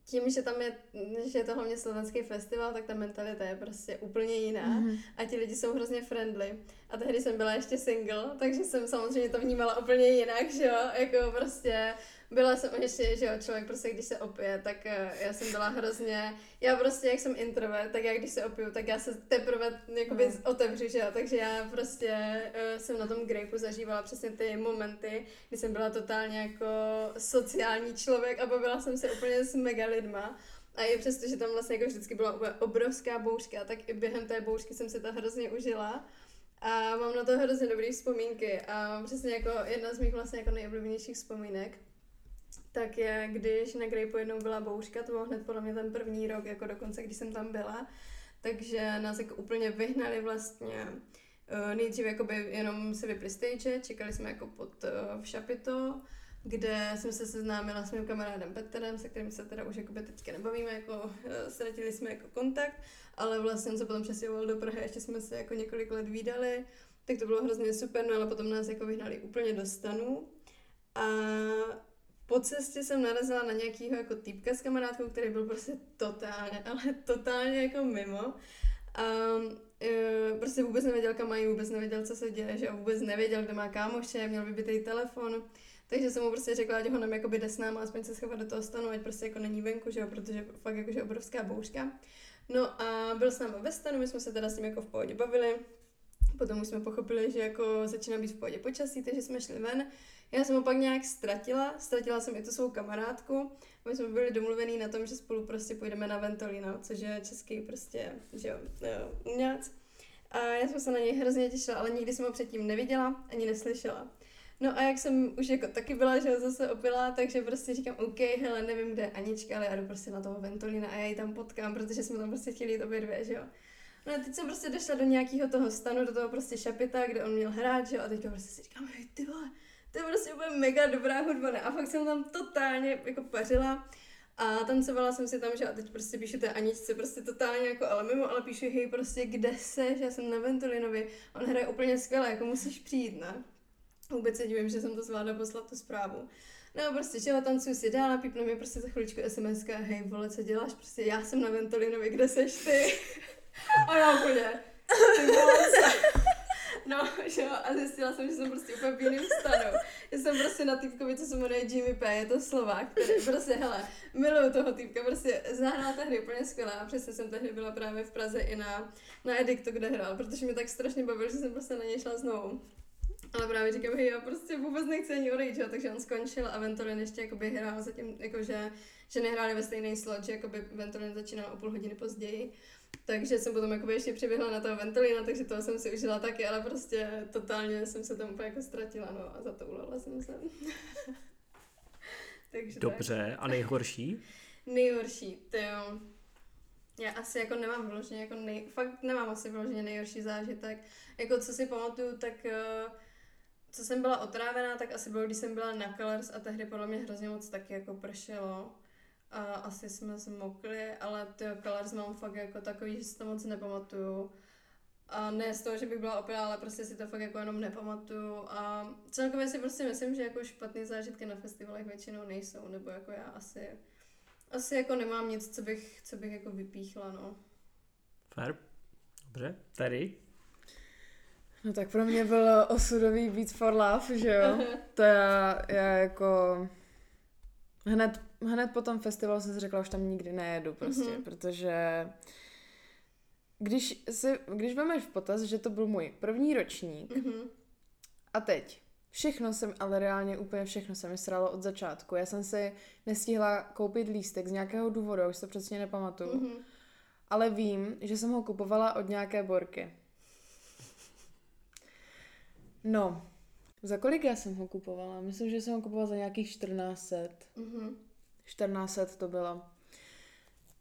tím, že tam je, že je to hlavně slovenský festival, tak ta mentalita je prostě úplně jiná Mhm. a ti lidi jsou hrozně friendly. A tehdy jsem byla ještě single, takže jsem samozřejmě to vnímala úplně jinak, že jo, jako prostě byla jsem ještě, že jo, člověk prostě, když se opije, tak eh, já jsem byla hrozně, já prostě, jak jsem introvert, tak já když se opiju, tak já se teprve jakoby No. otevřu, že jo, takže já prostě uh, jsem na tom grapeu zažívala přesně ty momenty, kdy jsem byla totálně jako sociální člověk a bavila jsem se úplně s mega lidma. A i přesto, že tam vlastně jako vždycky byla obrovská bouřka, tak i během té bouřky jsem si to hrozně užila. A mám na to hrozně dobré vzpomínky. A přesně jako jedna z mých vlastně jako nejoblíbenějších vzpomínek, tak je, když na Grapeu jednou byla bouřka, to bylo hned podle mě ten první rok, jako dokonce, když jsem tam byla, takže nás jako úplně vyhnali vlastně. Uh, nejdřív jakoby jenom se vypli stage, čekali jsme jako pod uh, v Šapito, kde jsem se seznámila s mým kamarádem Petrem, se kterým se teda už jakoby teďka nebavíme, jako uh, ztratili jsme jako kontakt, ale vlastně on se potom přestěhoval do Prahy, ještě jsme se jako několik let výdali, tak to bylo hrozně super, no ale potom nás jako vyhnali úplně do stanu. A po cestě jsem narazila na nějakýho jako týpka s kamarádkou, který byl prostě totálně, ale totálně jako mimo. A uh, prostě vůbec nevěděl, kam mají, vůbec nevěděl, co se děje, že vůbec nevěděl, kde má kámoše, měl vybitý telefon. Takže jsem mu prostě řekla, ať ho nám jakoby jde s náma, aspoň se schovat do toho stanu, ať prostě jako není venku, že jo, protože fakt jakože obrovská bouřka. No a byl s námi ve stanu, my jsme se teda s ním jako v pohodě bavili. Potom už jsme pochopili, že jako začíná být v pohodě počasí, takže jsme šli ven. Já jsem ho pak nějak ztratila, ztratila jsem i tu svou kamarádku. My jsme byli domluvení na tom, že spolu prostě půjdeme na Ventolino, což je český prostě, že jo, umělec. A já jsem se na něj hrozně těšila, ale nikdy jsem ho předtím neviděla, ani neslyšela. No a jak jsem už jako taky byla, že zase opila, takže prostě říkám, OK, hele, nevím, kde je Anička, ale já jdu prostě na toho Ventolina a já ji tam potkám, protože jsme tam prostě chtěli jít obě dvě, že jo. No a teď jsem prostě došla do nějakého toho stanu, do toho prostě šapita, kde on měl hrát, že jo, a teď prostě si říkám, hej, ty vole, to je prostě úplně mega dobrá hudba, ne? A fakt jsem tam totálně jako pařila. A tancovala jsem si tam, že a teď prostě píšu té Aničce prostě totálně jako, ale mimo, ale píšu, hej, prostě kde se, já jsem na Ventolinovi, on hraje úplně skvěle, jako musíš přijít, ne? Vůbec se divím, že jsem to zvládla poslat tu zprávu. No prostě, že tancuju si dál a pípne mi prostě za chviličku SMS, hej vole, co děláš, prostě já jsem na Ventolinovi, kde seš ty? a já úplně, ty vole, No, že jo, a zjistila jsem, že jsem prostě úplně v jiném stanu. Já jsem prostě na týpkovi, co se jmenuje Jimmy P, je to Slovák, který prostě, hele, miluju toho týpka, prostě zahrál tehdy úplně skvěle a přesně jsem tehdy byla právě v Praze i na, na Edikto, kde hrál, protože mě tak strašně bavil, že jsem prostě na něj šla znovu. Ale právě říkám, hej, já prostě vůbec nechci ani odejít, že? takže on skončil a Ventolin ještě jakoby hrál zatím, jakože, že nehráli ve stejný slot, že jakoby Ventolin začínal o půl hodiny později. Takže jsem potom jakoby ještě přiběhla na toho Ventolina, takže toho jsem si užila taky, ale prostě totálně jsem se tam úplně jako ztratila, no a za to ulala jsem se. takže Dobře, tak. a nejhorší? nejhorší, to jo. Já asi jako nemám vyloženě, jako nej, fakt nemám asi vyloženě nejhorší zážitek. Jako co si pamatuju, tak uh, co jsem byla otrávená, tak asi bylo, když jsem byla na Colors a tehdy podle mě hrozně moc taky jako pršelo. A asi jsme zmokli, ale ty Colors mám fakt jako takový, že si to moc nepamatuju. A ne z toho, že bych byla opět, ale prostě si to fakt jako jenom nepamatuju. A celkově si prostě myslím, že jako špatné zážitky na festivalech většinou nejsou, nebo jako já asi, asi jako nemám nic, co bych, co bych jako vypíchla, no. Fair. Dobře. Tady? No tak pro mě byl osudový Beat for Love, že jo? To já, já jako... Hned, hned po tom festivalu jsem si řekla, už tam nikdy nejedu prostě, mm-hmm. protože když, si, když vemeš v potaz, že to byl můj první ročník mm-hmm. a teď všechno jsem, ale reálně úplně všechno se mi sralo od začátku. Já jsem si nestihla koupit lístek z nějakého důvodu, už se přesně nepamatuju. Mm-hmm. Ale vím, že jsem ho kupovala od nějaké borky. No, za kolik já jsem ho kupovala? Myslím, že jsem ho kupovala za nějakých 1400. Mm-hmm. 1400 to bylo.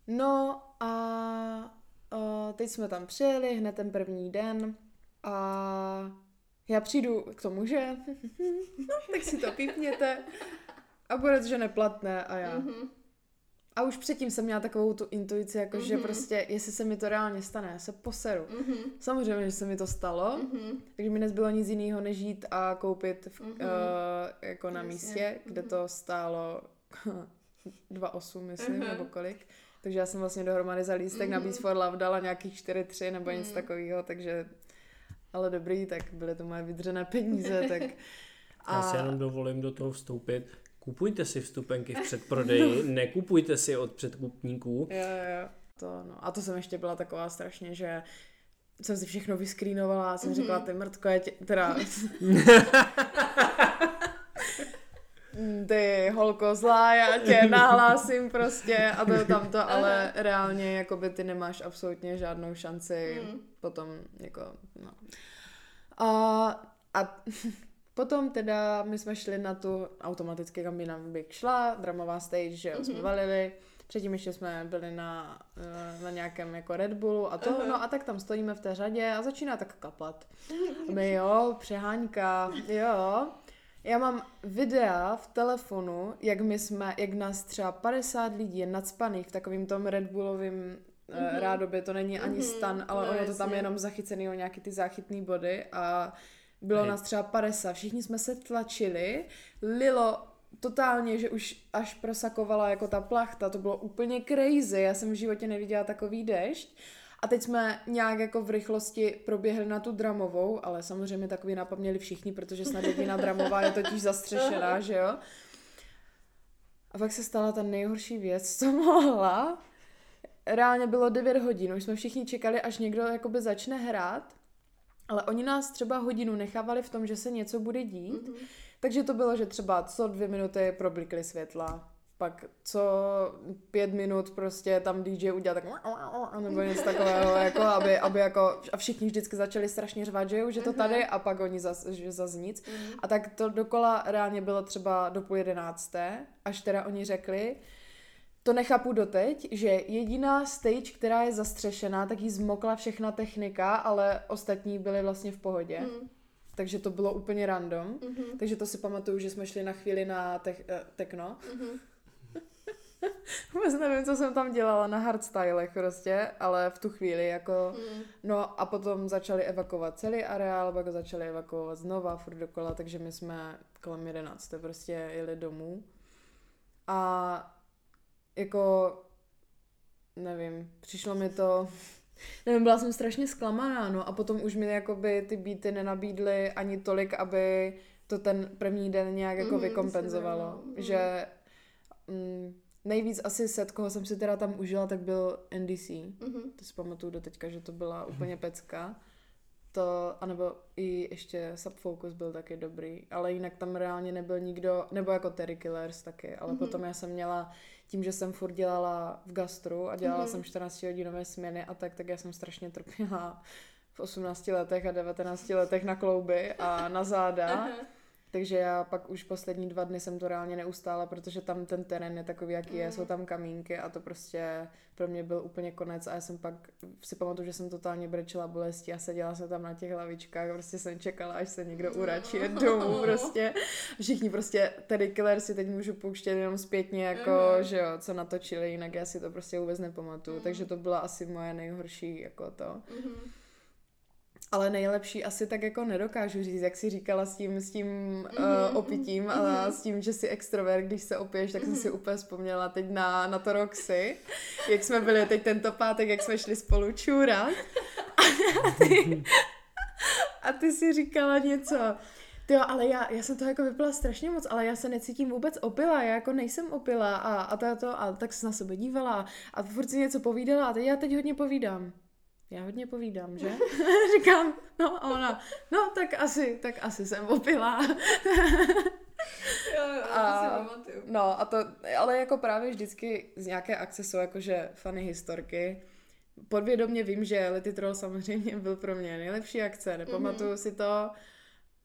No a uh, teď jsme tam přijeli, hned ten první den a já přijdu k tomu, že no, tak si to pípněte a bude to, že neplatné a já. Mm-hmm. A už předtím jsem měla takovou tu intuici, jako mm-hmm. že mhm. prostě, jestli se mi to reálně stane, já se poseru. Mm-hmm. Samozřejmě, že se mi to stalo, mm-hmm. takže mi nezbylo nic jiného, než jít a koupit v, mm-hmm. uh, jako na Jasně. místě, kde mm-hmm. to stálo 2,8 myslím, mm-hmm. nebo kolik. Takže já jsem vlastně dohromady za lístek mm-hmm. na Beats for Love dala nějakých 4,3 nebo mm-hmm. nic takového, takže ale dobrý, tak byly to moje vydřené peníze, tak... A... Já si jenom dovolím do toho vstoupit kupujte si vstupenky v předprodeji, no. nekupujte si od předkupníků. Jo, jo, to no. A to jsem ještě byla taková strašně, že jsem si všechno vyskrýnovala a jsem mm-hmm. řekla, ty mrtko, je tě, teda... ty holko zlá, já tě nahlásím prostě a to tamto, ale reálně jakoby ty nemáš absolutně žádnou šanci mm. potom jako, no. A, a Potom teda my jsme šli na tu automaticky, kam by nám bych šla, dramová stage, že jo, mm-hmm. jsme mhm. valili. Předtím ještě jsme byli na, eh, na nějakém jako Red Bullu a to, uh-huh. no a tak tam stojíme v té řadě a začíná tak kapat. My jo, přeháňka, jo. Já mám videa v telefonu, jak my jsme, jak nás třeba 50 lidí je nadspaných v takovým tom Red Bullovým mm-hmm. rádoby, to není ani mm-hmm. stan, ale no, ono to tam je jenom zachycený o nějaký ty záchytné body a bylo Hej. nás třeba 50, všichni jsme se tlačili, lilo totálně, že už až prosakovala jako ta plachta, to bylo úplně crazy, já jsem v životě neviděla takový dešť. A teď jsme nějak jako v rychlosti proběhli na tu dramovou, ale samozřejmě takový nápad měli všichni, protože snad jediná dramová je totiž zastřešená, že jo. A pak se stala ta nejhorší věc, co mohla. Reálně bylo 9 hodin, už jsme všichni čekali, až někdo jakoby začne hrát, ale oni nás třeba hodinu nechávali v tom, že se něco bude dít, mm-hmm. takže to bylo, že třeba co dvě minuty problikly světla, pak co pět minut prostě tam DJ udělal tak nebo něco takového, jako aby, aby jako, a všichni vždycky začali strašně řvat, že jo, že to mhm. tady a pak oni zas, že zas nic. Mm. A tak to dokola reálně bylo třeba do půl jedenácté, až teda oni řekli, to nechápu doteď, že jediná stage, která je zastřešená, tak jí zmokla všechna technika, ale ostatní byly vlastně v pohodě. Mm. Takže to bylo úplně random. Mm-hmm. Takže to si pamatuju, že jsme šli na chvíli na te- uh, techno. Mm-hmm. Vůbec nevím, co jsem tam dělala na hardstylech prostě, ale v tu chvíli jako, mm. no a potom začali evakuovat celý areál, pak začali evakuovat znova, furt dokola, takže my jsme kolem 11. prostě jeli domů. A jako, nevím, přišlo mi to, nevím, byla jsem strašně zklamaná, no a potom už mi jakoby ty býty nenabídly ani tolik, aby to ten první den nějak jako mm, vykompenzovalo, že mm, Nejvíc asi set, koho jsem si teda tam užila, tak byl NDC. Mm-hmm. To si pamatuju do teďka, že to byla mm-hmm. úplně pecka. To, anebo i ještě Subfocus byl taky dobrý, ale jinak tam reálně nebyl nikdo, nebo jako Terry Killers taky, ale mm-hmm. potom já jsem měla, tím, že jsem furt dělala v gastru a dělala mm-hmm. jsem 14 hodinové směny a tak, tak já jsem strašně trpěla v 18 letech a 19 letech na klouby a na záda. Takže já pak už poslední dva dny jsem to reálně neustála, protože tam ten terén je takový, jaký je, mm. jsou tam kamínky a to prostě pro mě byl úplně konec a já jsem pak si pamatuju, že jsem totálně brečela bolesti a seděla jsem tam na těch lavičkách a prostě jsem čekala, až se někdo uračí domů prostě. Všichni prostě, tedy Killer si teď můžu pouštět jenom zpětně, jako, mm. že jo, co natočili, jinak já si to prostě vůbec nepamatuju, mm. takže to byla asi moje nejhorší, jako to. Mm. Ale nejlepší asi tak jako nedokážu říct, jak si říkala s tím, s tím mm-hmm. uh, opitím mm-hmm. a mhm. s tím, že jsi extrovert, když se opiješ, tak jsem si mhm. úplně vzpomněla teď na, na to Roxy, jak jsme byli teď tento pátek, jak jsme šli spolu čůrat a ty, a ty si říkala něco, Jo, ale já, já jsem to jako vypila strašně moc, ale já se necítím vůbec opila, já jako nejsem opila a, a to, to a tak se na sebe dívala a furt si něco povídala a teď já teď hodně povídám já hodně povídám, že? Říkám, no a ona, no tak asi, tak asi jsem opila. jo, jo, a, No a to, ale jako právě vždycky z nějaké akce jsou jakože funny historky. Podvědomě vím, že Lety Troll samozřejmě byl pro mě nejlepší akce, nepamatuju mm-hmm. si to,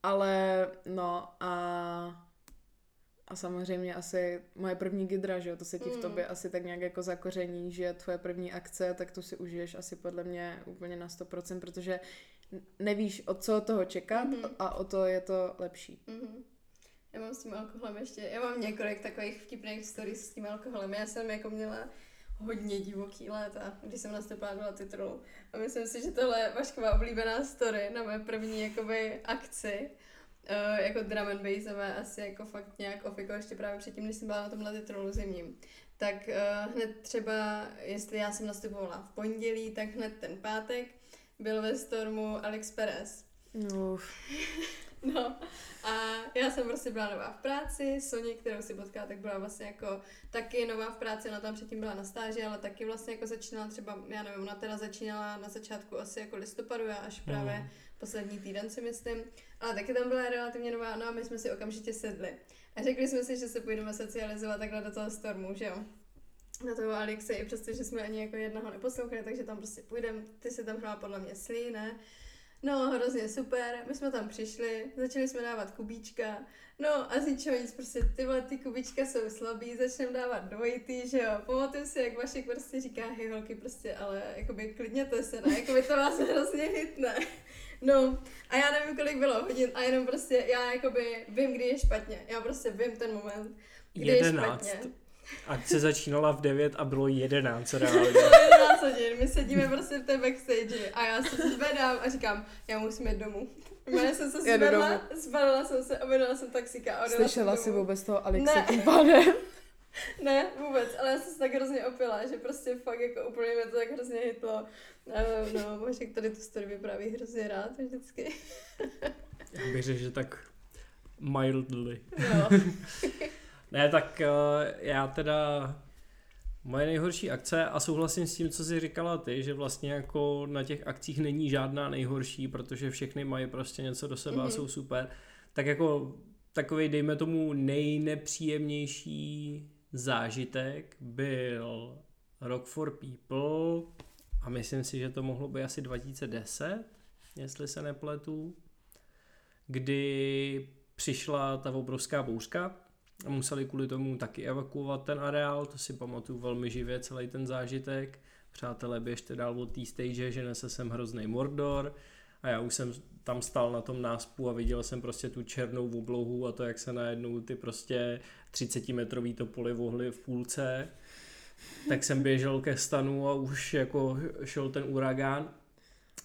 ale no a a samozřejmě asi moje první gidra, že jo, to se ti v tobě mm. asi tak nějak jako zakoření, že tvoje první akce, tak to si užiješ asi podle mě úplně na 100%, protože nevíš, od co toho čekat mm-hmm. a o to je to lepší. Mm-hmm. Já mám s tím alkoholem ještě, já mám několik takových vtipných stories s tím alkoholem. Já jsem jako měla hodně divoký léta, když jsem nastoupila do titulu. A myslím si, že tohle je Vašková oblíbená story na mé první jakoby akci uh, jako drum and bassové asi jako fakt nějak ofiko ještě právě předtím, když jsem byla na tomhle titrolu zimním. Tak uh, hned třeba, jestli já jsem nastupovala v pondělí, tak hned ten pátek byl ve Stormu Alex Perez. Uf. no a já jsem prostě byla nová v práci, Soni, kterou si potkala, tak byla vlastně jako taky nová v práci, ona tam předtím byla na stáži, ale taky vlastně jako začínala třeba, já nevím, ona teda začínala na začátku asi jako listopadu, já až právě mm poslední týden si myslím, ale taky tam byla relativně nová, no a my jsme si okamžitě sedli. A řekli jsme si, že se půjdeme socializovat takhle do toho stormu, že jo? Na toho Alexe, i přesto, že jsme ani jako jednoho neposlouchali, takže tam prostě půjdeme, ty si tam hrála podle mě slí, ne? No, hrozně super, my jsme tam přišli, začali jsme dávat kubíčka, no a z ničeho nic, prostě tyhle ty kubička jsou slabý, začneme dávat dvojitý, že jo, pamatuju si, jak Vašek prostě říká, hej holky, prostě, ale jakoby klidněte se, ne, jakoby to vás hrozně hitne. No, a já nevím, kolik bylo hodin a jenom prostě já jakoby vím, kdy je špatně. Já prostě vím ten moment, kdy 11. je špatně. akce začínala v 9 a bylo 11 reálně. Bylo 11 hodin, my sedíme prostě v té backstage a já se zvedám a říkám, já musím jít domů. Já jsem se zvedla, zbalila jsem se, objednala jsem taxíka a odjela Slyšela jsem jsi domů. vůbec toho Alexe Ne. tím pádem? Ne, vůbec, ale já jsem se tak hrozně opila, že prostě fakt jako úplně mě to tak hrozně hitlo. Uh, no, Vašek tady tu story vypráví hrozně rád vždycky. Já bych řekl, že tak mildly. No. Ne, tak eh, já teda moje nejhorší akce a souhlasím s tím, co jsi říkala ty, že vlastně jako na těch akcích není žádná nejhorší, protože všechny mají prostě něco do sebe mm-hmm. a Mhm. jsou super. Tak jako takový, dejme tomu, nejnepříjemnější zážitek byl Rock for People a myslím si, že to mohlo být asi 2010, jestli se nepletu, kdy přišla ta obrovská bouřka a museli kvůli tomu taky evakuovat ten areál, to si pamatuju velmi živě celý ten zážitek. Přátelé, běžte dál od té stage, že nese sem hrozný Mordor a já už jsem tam stál na tom náspu a viděl jsem prostě tu černou oblohu a to, jak se najednou ty prostě 30 metrový topoly vohly v půlce. Tak jsem běžel ke stanu a už jako šel ten uragán.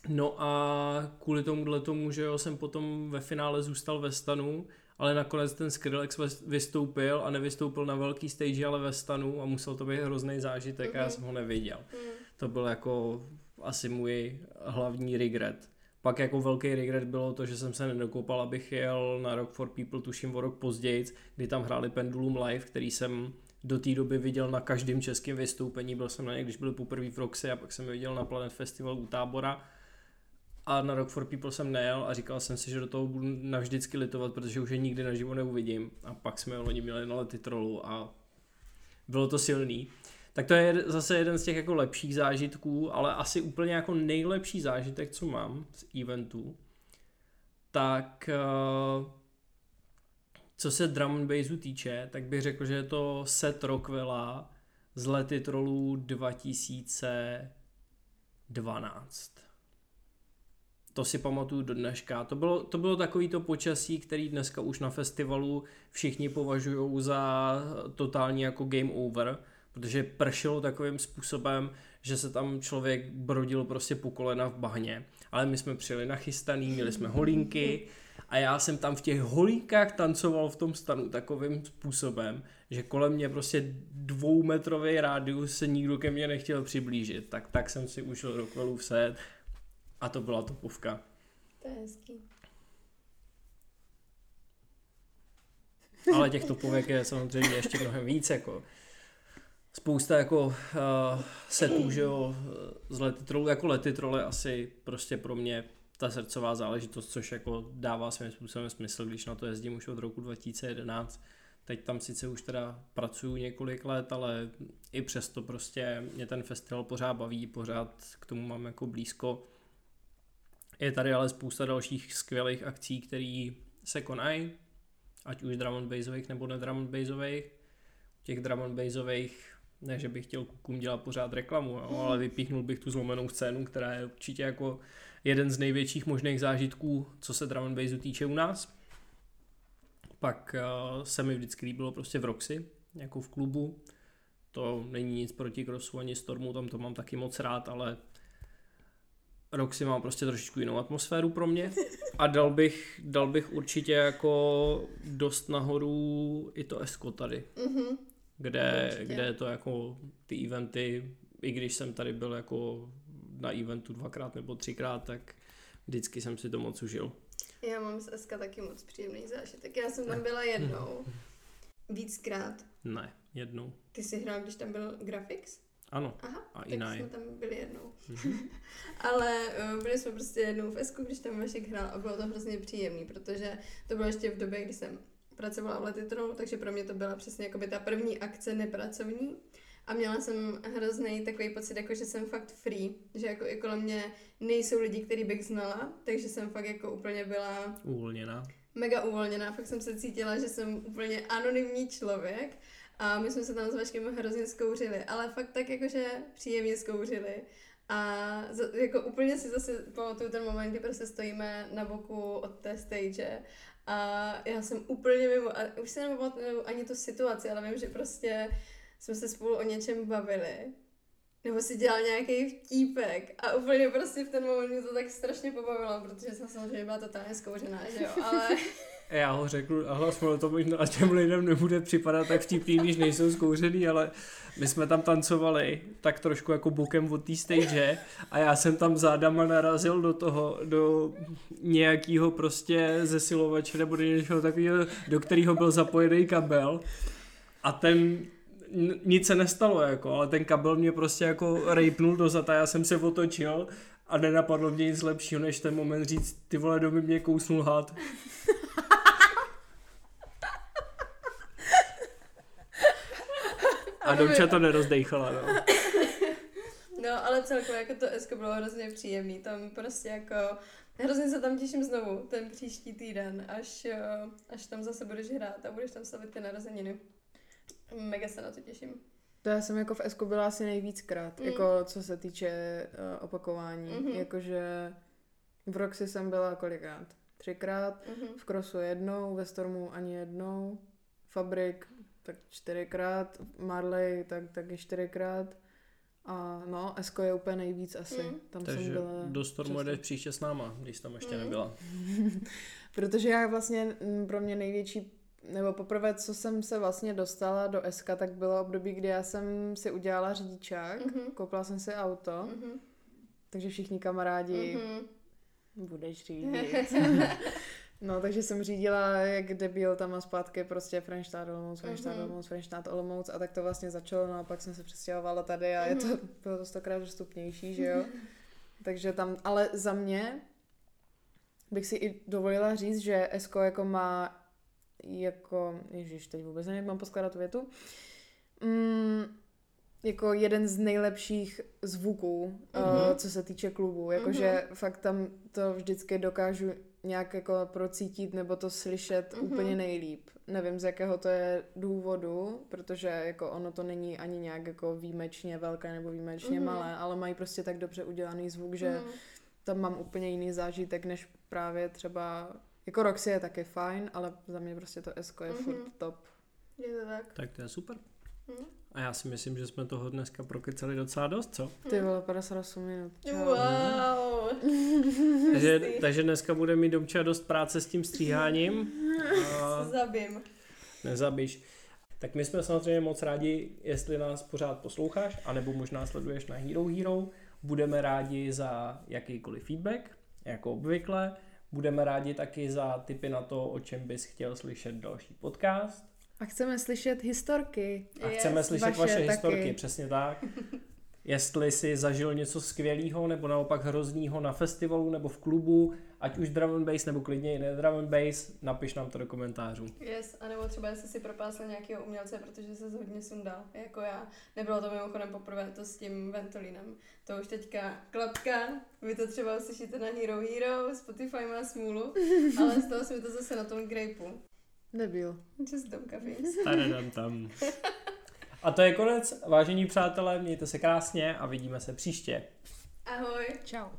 No a kvůli tomuhle tomu, že jo, jsem potom ve finále zůstal ve stanu, ale nakonec ten Skrillex vystoupil a nevystoupil na velký stage, ale ve stanu a musel to být hrozný zážitek mm-hmm. a já Mhm. jsem ho neviděl. Mm. To byl jako asi můj hlavní regret. Pak jako velký regret bylo to, že jsem se nedokopal, abych jel na Rock for People, tuším o rok později, kdy tam hráli Pendulum Live, který jsem do té doby viděl na každém českém vystoupení. Byl jsem na ně, když byl poprvé v Roxy a pak jsem je viděl na Planet Festival u tábora. A na Rock for People jsem nejel a říkal jsem si, že do toho budu navždycky litovat, protože už je nikdy naživo neuvidím. A pak jsme oni měli na lety trolu a bylo to silný. Tak to je zase jeden z těch jako lepších zážitků, ale asi úplně jako nejlepší zážitek, co mám z eventu, tak eh, co se drum and bassu týče, tak bych řekl, že je to set Rockwella z lety trolů 2012. To si pamatuju do dneška. To bylo, to bylo takový to počasí, který dneska už na festivalu všichni považují za totální jako game over, protože pršelo takovým způsobem, že se tam člověk brodil prostě po kolena v bahně. Ale my jsme přijeli nachystaný, měli jsme holínky a já jsem tam v těch holínkách tancoval v tom stanu takovým způsobem, že kolem mě prostě dvoumetrový rádius se nikdo ke mně nechtěl přiblížit. Tak, tak jsem si užil Rockwellův set a to byla topovka. To je hezký. Ale těch topovek je samozřejmě ještě mnohem víc, jako spousta jako uh, setů, že jo, z lety trolů, jako lety trole asi prostě pro mě ta srdcová záležitost, což jako dává svým způsobem smysl, když na to jezdím už od roku 2011. Teď tam sice už teda pracuju několik let, ale i přesto prostě mě ten festival pořád baví, pořád k tomu mám jako blízko. Je tady ale spousta dalších skvělých akcí, které se konají, ať už drum and bassových nebo ne drum and bassových. Těch drum and bassových, ne, že bych chtěl klukům dělat pořád reklamu, jo, ale vypíchnul bych tu zlomenou scénu, která je určitě jako jeden z největších možných zážitků, co se drum and bassu týče u nás. Pak uh, se mi vždycky líbilo prostě v Roxy, jako v klubu. To není nic proti Crossu ani Stormu, tam to mám taky moc rád, ale Roxy má prostě trošičku jinou atmosféru pro mě a dal bych, dal bych určitě jako dost nahoru i to Esko tady, Mhm. Kde, Určitě. kde to jako ty eventy, i když jsem tady byl jako na eventu dvakrát nebo třikrát, tak vždycky jsem si to moc užil. Já mám z SK taky moc příjemný zážitek. Já jsem tam byla jednou. Víckrát. Ne, jednou. Ty jsi hrál, když tam byl Graphics? Ano, Aha, a tak jsme tam byli jednou. Mhm. Ale uh, byli jsme prostě jednou v Esku, když tam Vašek hrál a bylo to hrozně příjemný, protože to bylo ještě v době, kdy jsem pracovala v Letitronu, takže pro mě to byla přesně jako by ta první akce nepracovní. A měla jsem hrozný takový pocit, jako že jsem fakt free, že jako i kolem mě nejsou lidi, který bych znala, takže jsem fakt jako úplně byla uvolněná. mega uvolněná, fakt jsem se cítila, že jsem úplně anonymní člověk a my jsme se tam s Vaškem hrozně zkouřili, ale fakt tak jakože příjemně zkouřili a jako úplně si zase pamatuju ten moment, kdy prostě stojíme na boku od té stage a já jsem úplně mimo, a už si nepamatuju ani tu situaci, ale vím, že prostě jsme se spolu o něčem bavili, nebo si dělal nějaký vtípek. A úplně prostě v ten moment mě to tak strašně pobavilo, protože jsem samozřejmě byla totálně zkouřená, že jo, ale Já ho řeknu a hlas to možná těm lidem nebude připadat tak vtipný, když nejsou zkouřený, ale my jsme tam tancovali tak trošku jako bokem od té stage a já jsem tam zádama narazil do toho, do nějakého prostě zesilovače nebo do něčeho takového, do kterého byl zapojený kabel a ten nic se nestalo, jako, ale ten kabel mě prostě jako rejpnul dozad a já jsem se otočil a nenapadlo mě nic lepšího, než ten moment říct, ty vole, domy mě kousnul had. A Domča to nerozdejchala, no. No, ale celkově jako to Esko bylo hrozně příjemný, tam prostě jako, hrozně se tam těším znovu, ten příští týden, až, eh, až tam zase budeš hrát a budeš tam slavit ty narozeniny. Mega se na to těším. To já jsem jako v Esku byla asi nejvíckrát, Mm. jako co se týče uh, opakování. Mhm. Mm-hmm. Jakože v Roxy jsem byla kolikrát? Třikrát, Mhm. v Crossu jednou, ve Stormu ani jednou, Fabrik tak čtyřikrát, Marley tak taky čtyřikrát. A no, Esko je úplně nejvíc asi. Mm. Tam Takže jsem byla do Stormu jedeš příště s náma, když tam ještě Mm. nebyla. Protože já vlastně mm, pro mě největší, nebo poprvé, co jsem se vlastně dostala do SK, tak bylo období, kdy já jsem si udělala řidičák, Mhm. koupila jsem si auto, Mhm. takže všichni kamarádi, Mhm. budeš řídit. no, takže jsem řídila jak debil tam a zpátky prostě Frenštát Olomouc, Frenštát Mhm. Olomouc, Frenštát Olomouc a tak to vlastně začalo, no a pak jsem se přestěhovala tady a je to, Mhm. bylo to stokrát dostupnější, že jo. Takže tam, ale za mě bych si i dovolila říct, že Esko jako má jako, ježiš, teď vůbec nevím, mám poskládat tu větu, mm, jako jeden z nejlepších zvuků, mm-hmm. uh, co se týče klubu. Jakože mm-hmm. fakt tam to vždycky dokážu nějak jako procítit nebo to slyšet Mhm. mm-hmm. úplně nejlíp. Nevím, z jakého to je důvodu, protože jako ono to není ani nějak jako výjimečně velké nebo výjimečně Mhm. mm-hmm. malé, ale mají prostě tak dobře udělaný zvuk, že Mhm. tam mám úplně jiný zážitek, než právě třeba, jako Roxy je taky fajn, ale za mě prostě to Esko je mm-hmm. Mhm. furt top. Je to tak. Tak to je super. A já si myslím, že jsme toho dneska prokecali docela dost, co? Ty vole, 58 minut. Čau. Wow. Takže, takže dneska bude mít Domča dost práce s tím stříháním. A Zabím. nezabíš. Tak my jsme samozřejmě moc rádi, jestli nás pořád posloucháš, anebo možná sleduješ na Hero Hero. Budeme rádi za jakýkoliv feedback, jako obvykle. Budeme rádi taky za tipy na to, o čem bys chtěl slyšet další podcast. A chceme slyšet historky. A Yes, chceme slyšet vaše, vaše vaše taky. historky, přesně tak. Jestli jsi zažil něco skvělého nebo naopak hroznýho na festivalu nebo v klubu, ať už drum and bass nebo klidně i ne drum and bass, napiš nám to do komentářů. Yes, anebo třeba jestli si propásl nějakého umělce, protože se hodně sundal, jako já. Nebylo to mimochodem poprvé to s tím Ventolínem. To už teďka klapka, vy to třeba uslyšíte na Hero Hero, Spotify má smůlu, ale stalo se mi to zase na tom Grapeu. Debil. Just don't. Tadadam tam. A to je konec, vážení přátelé, mějte se krásně a vidíme se příště. Ahoj. Čau.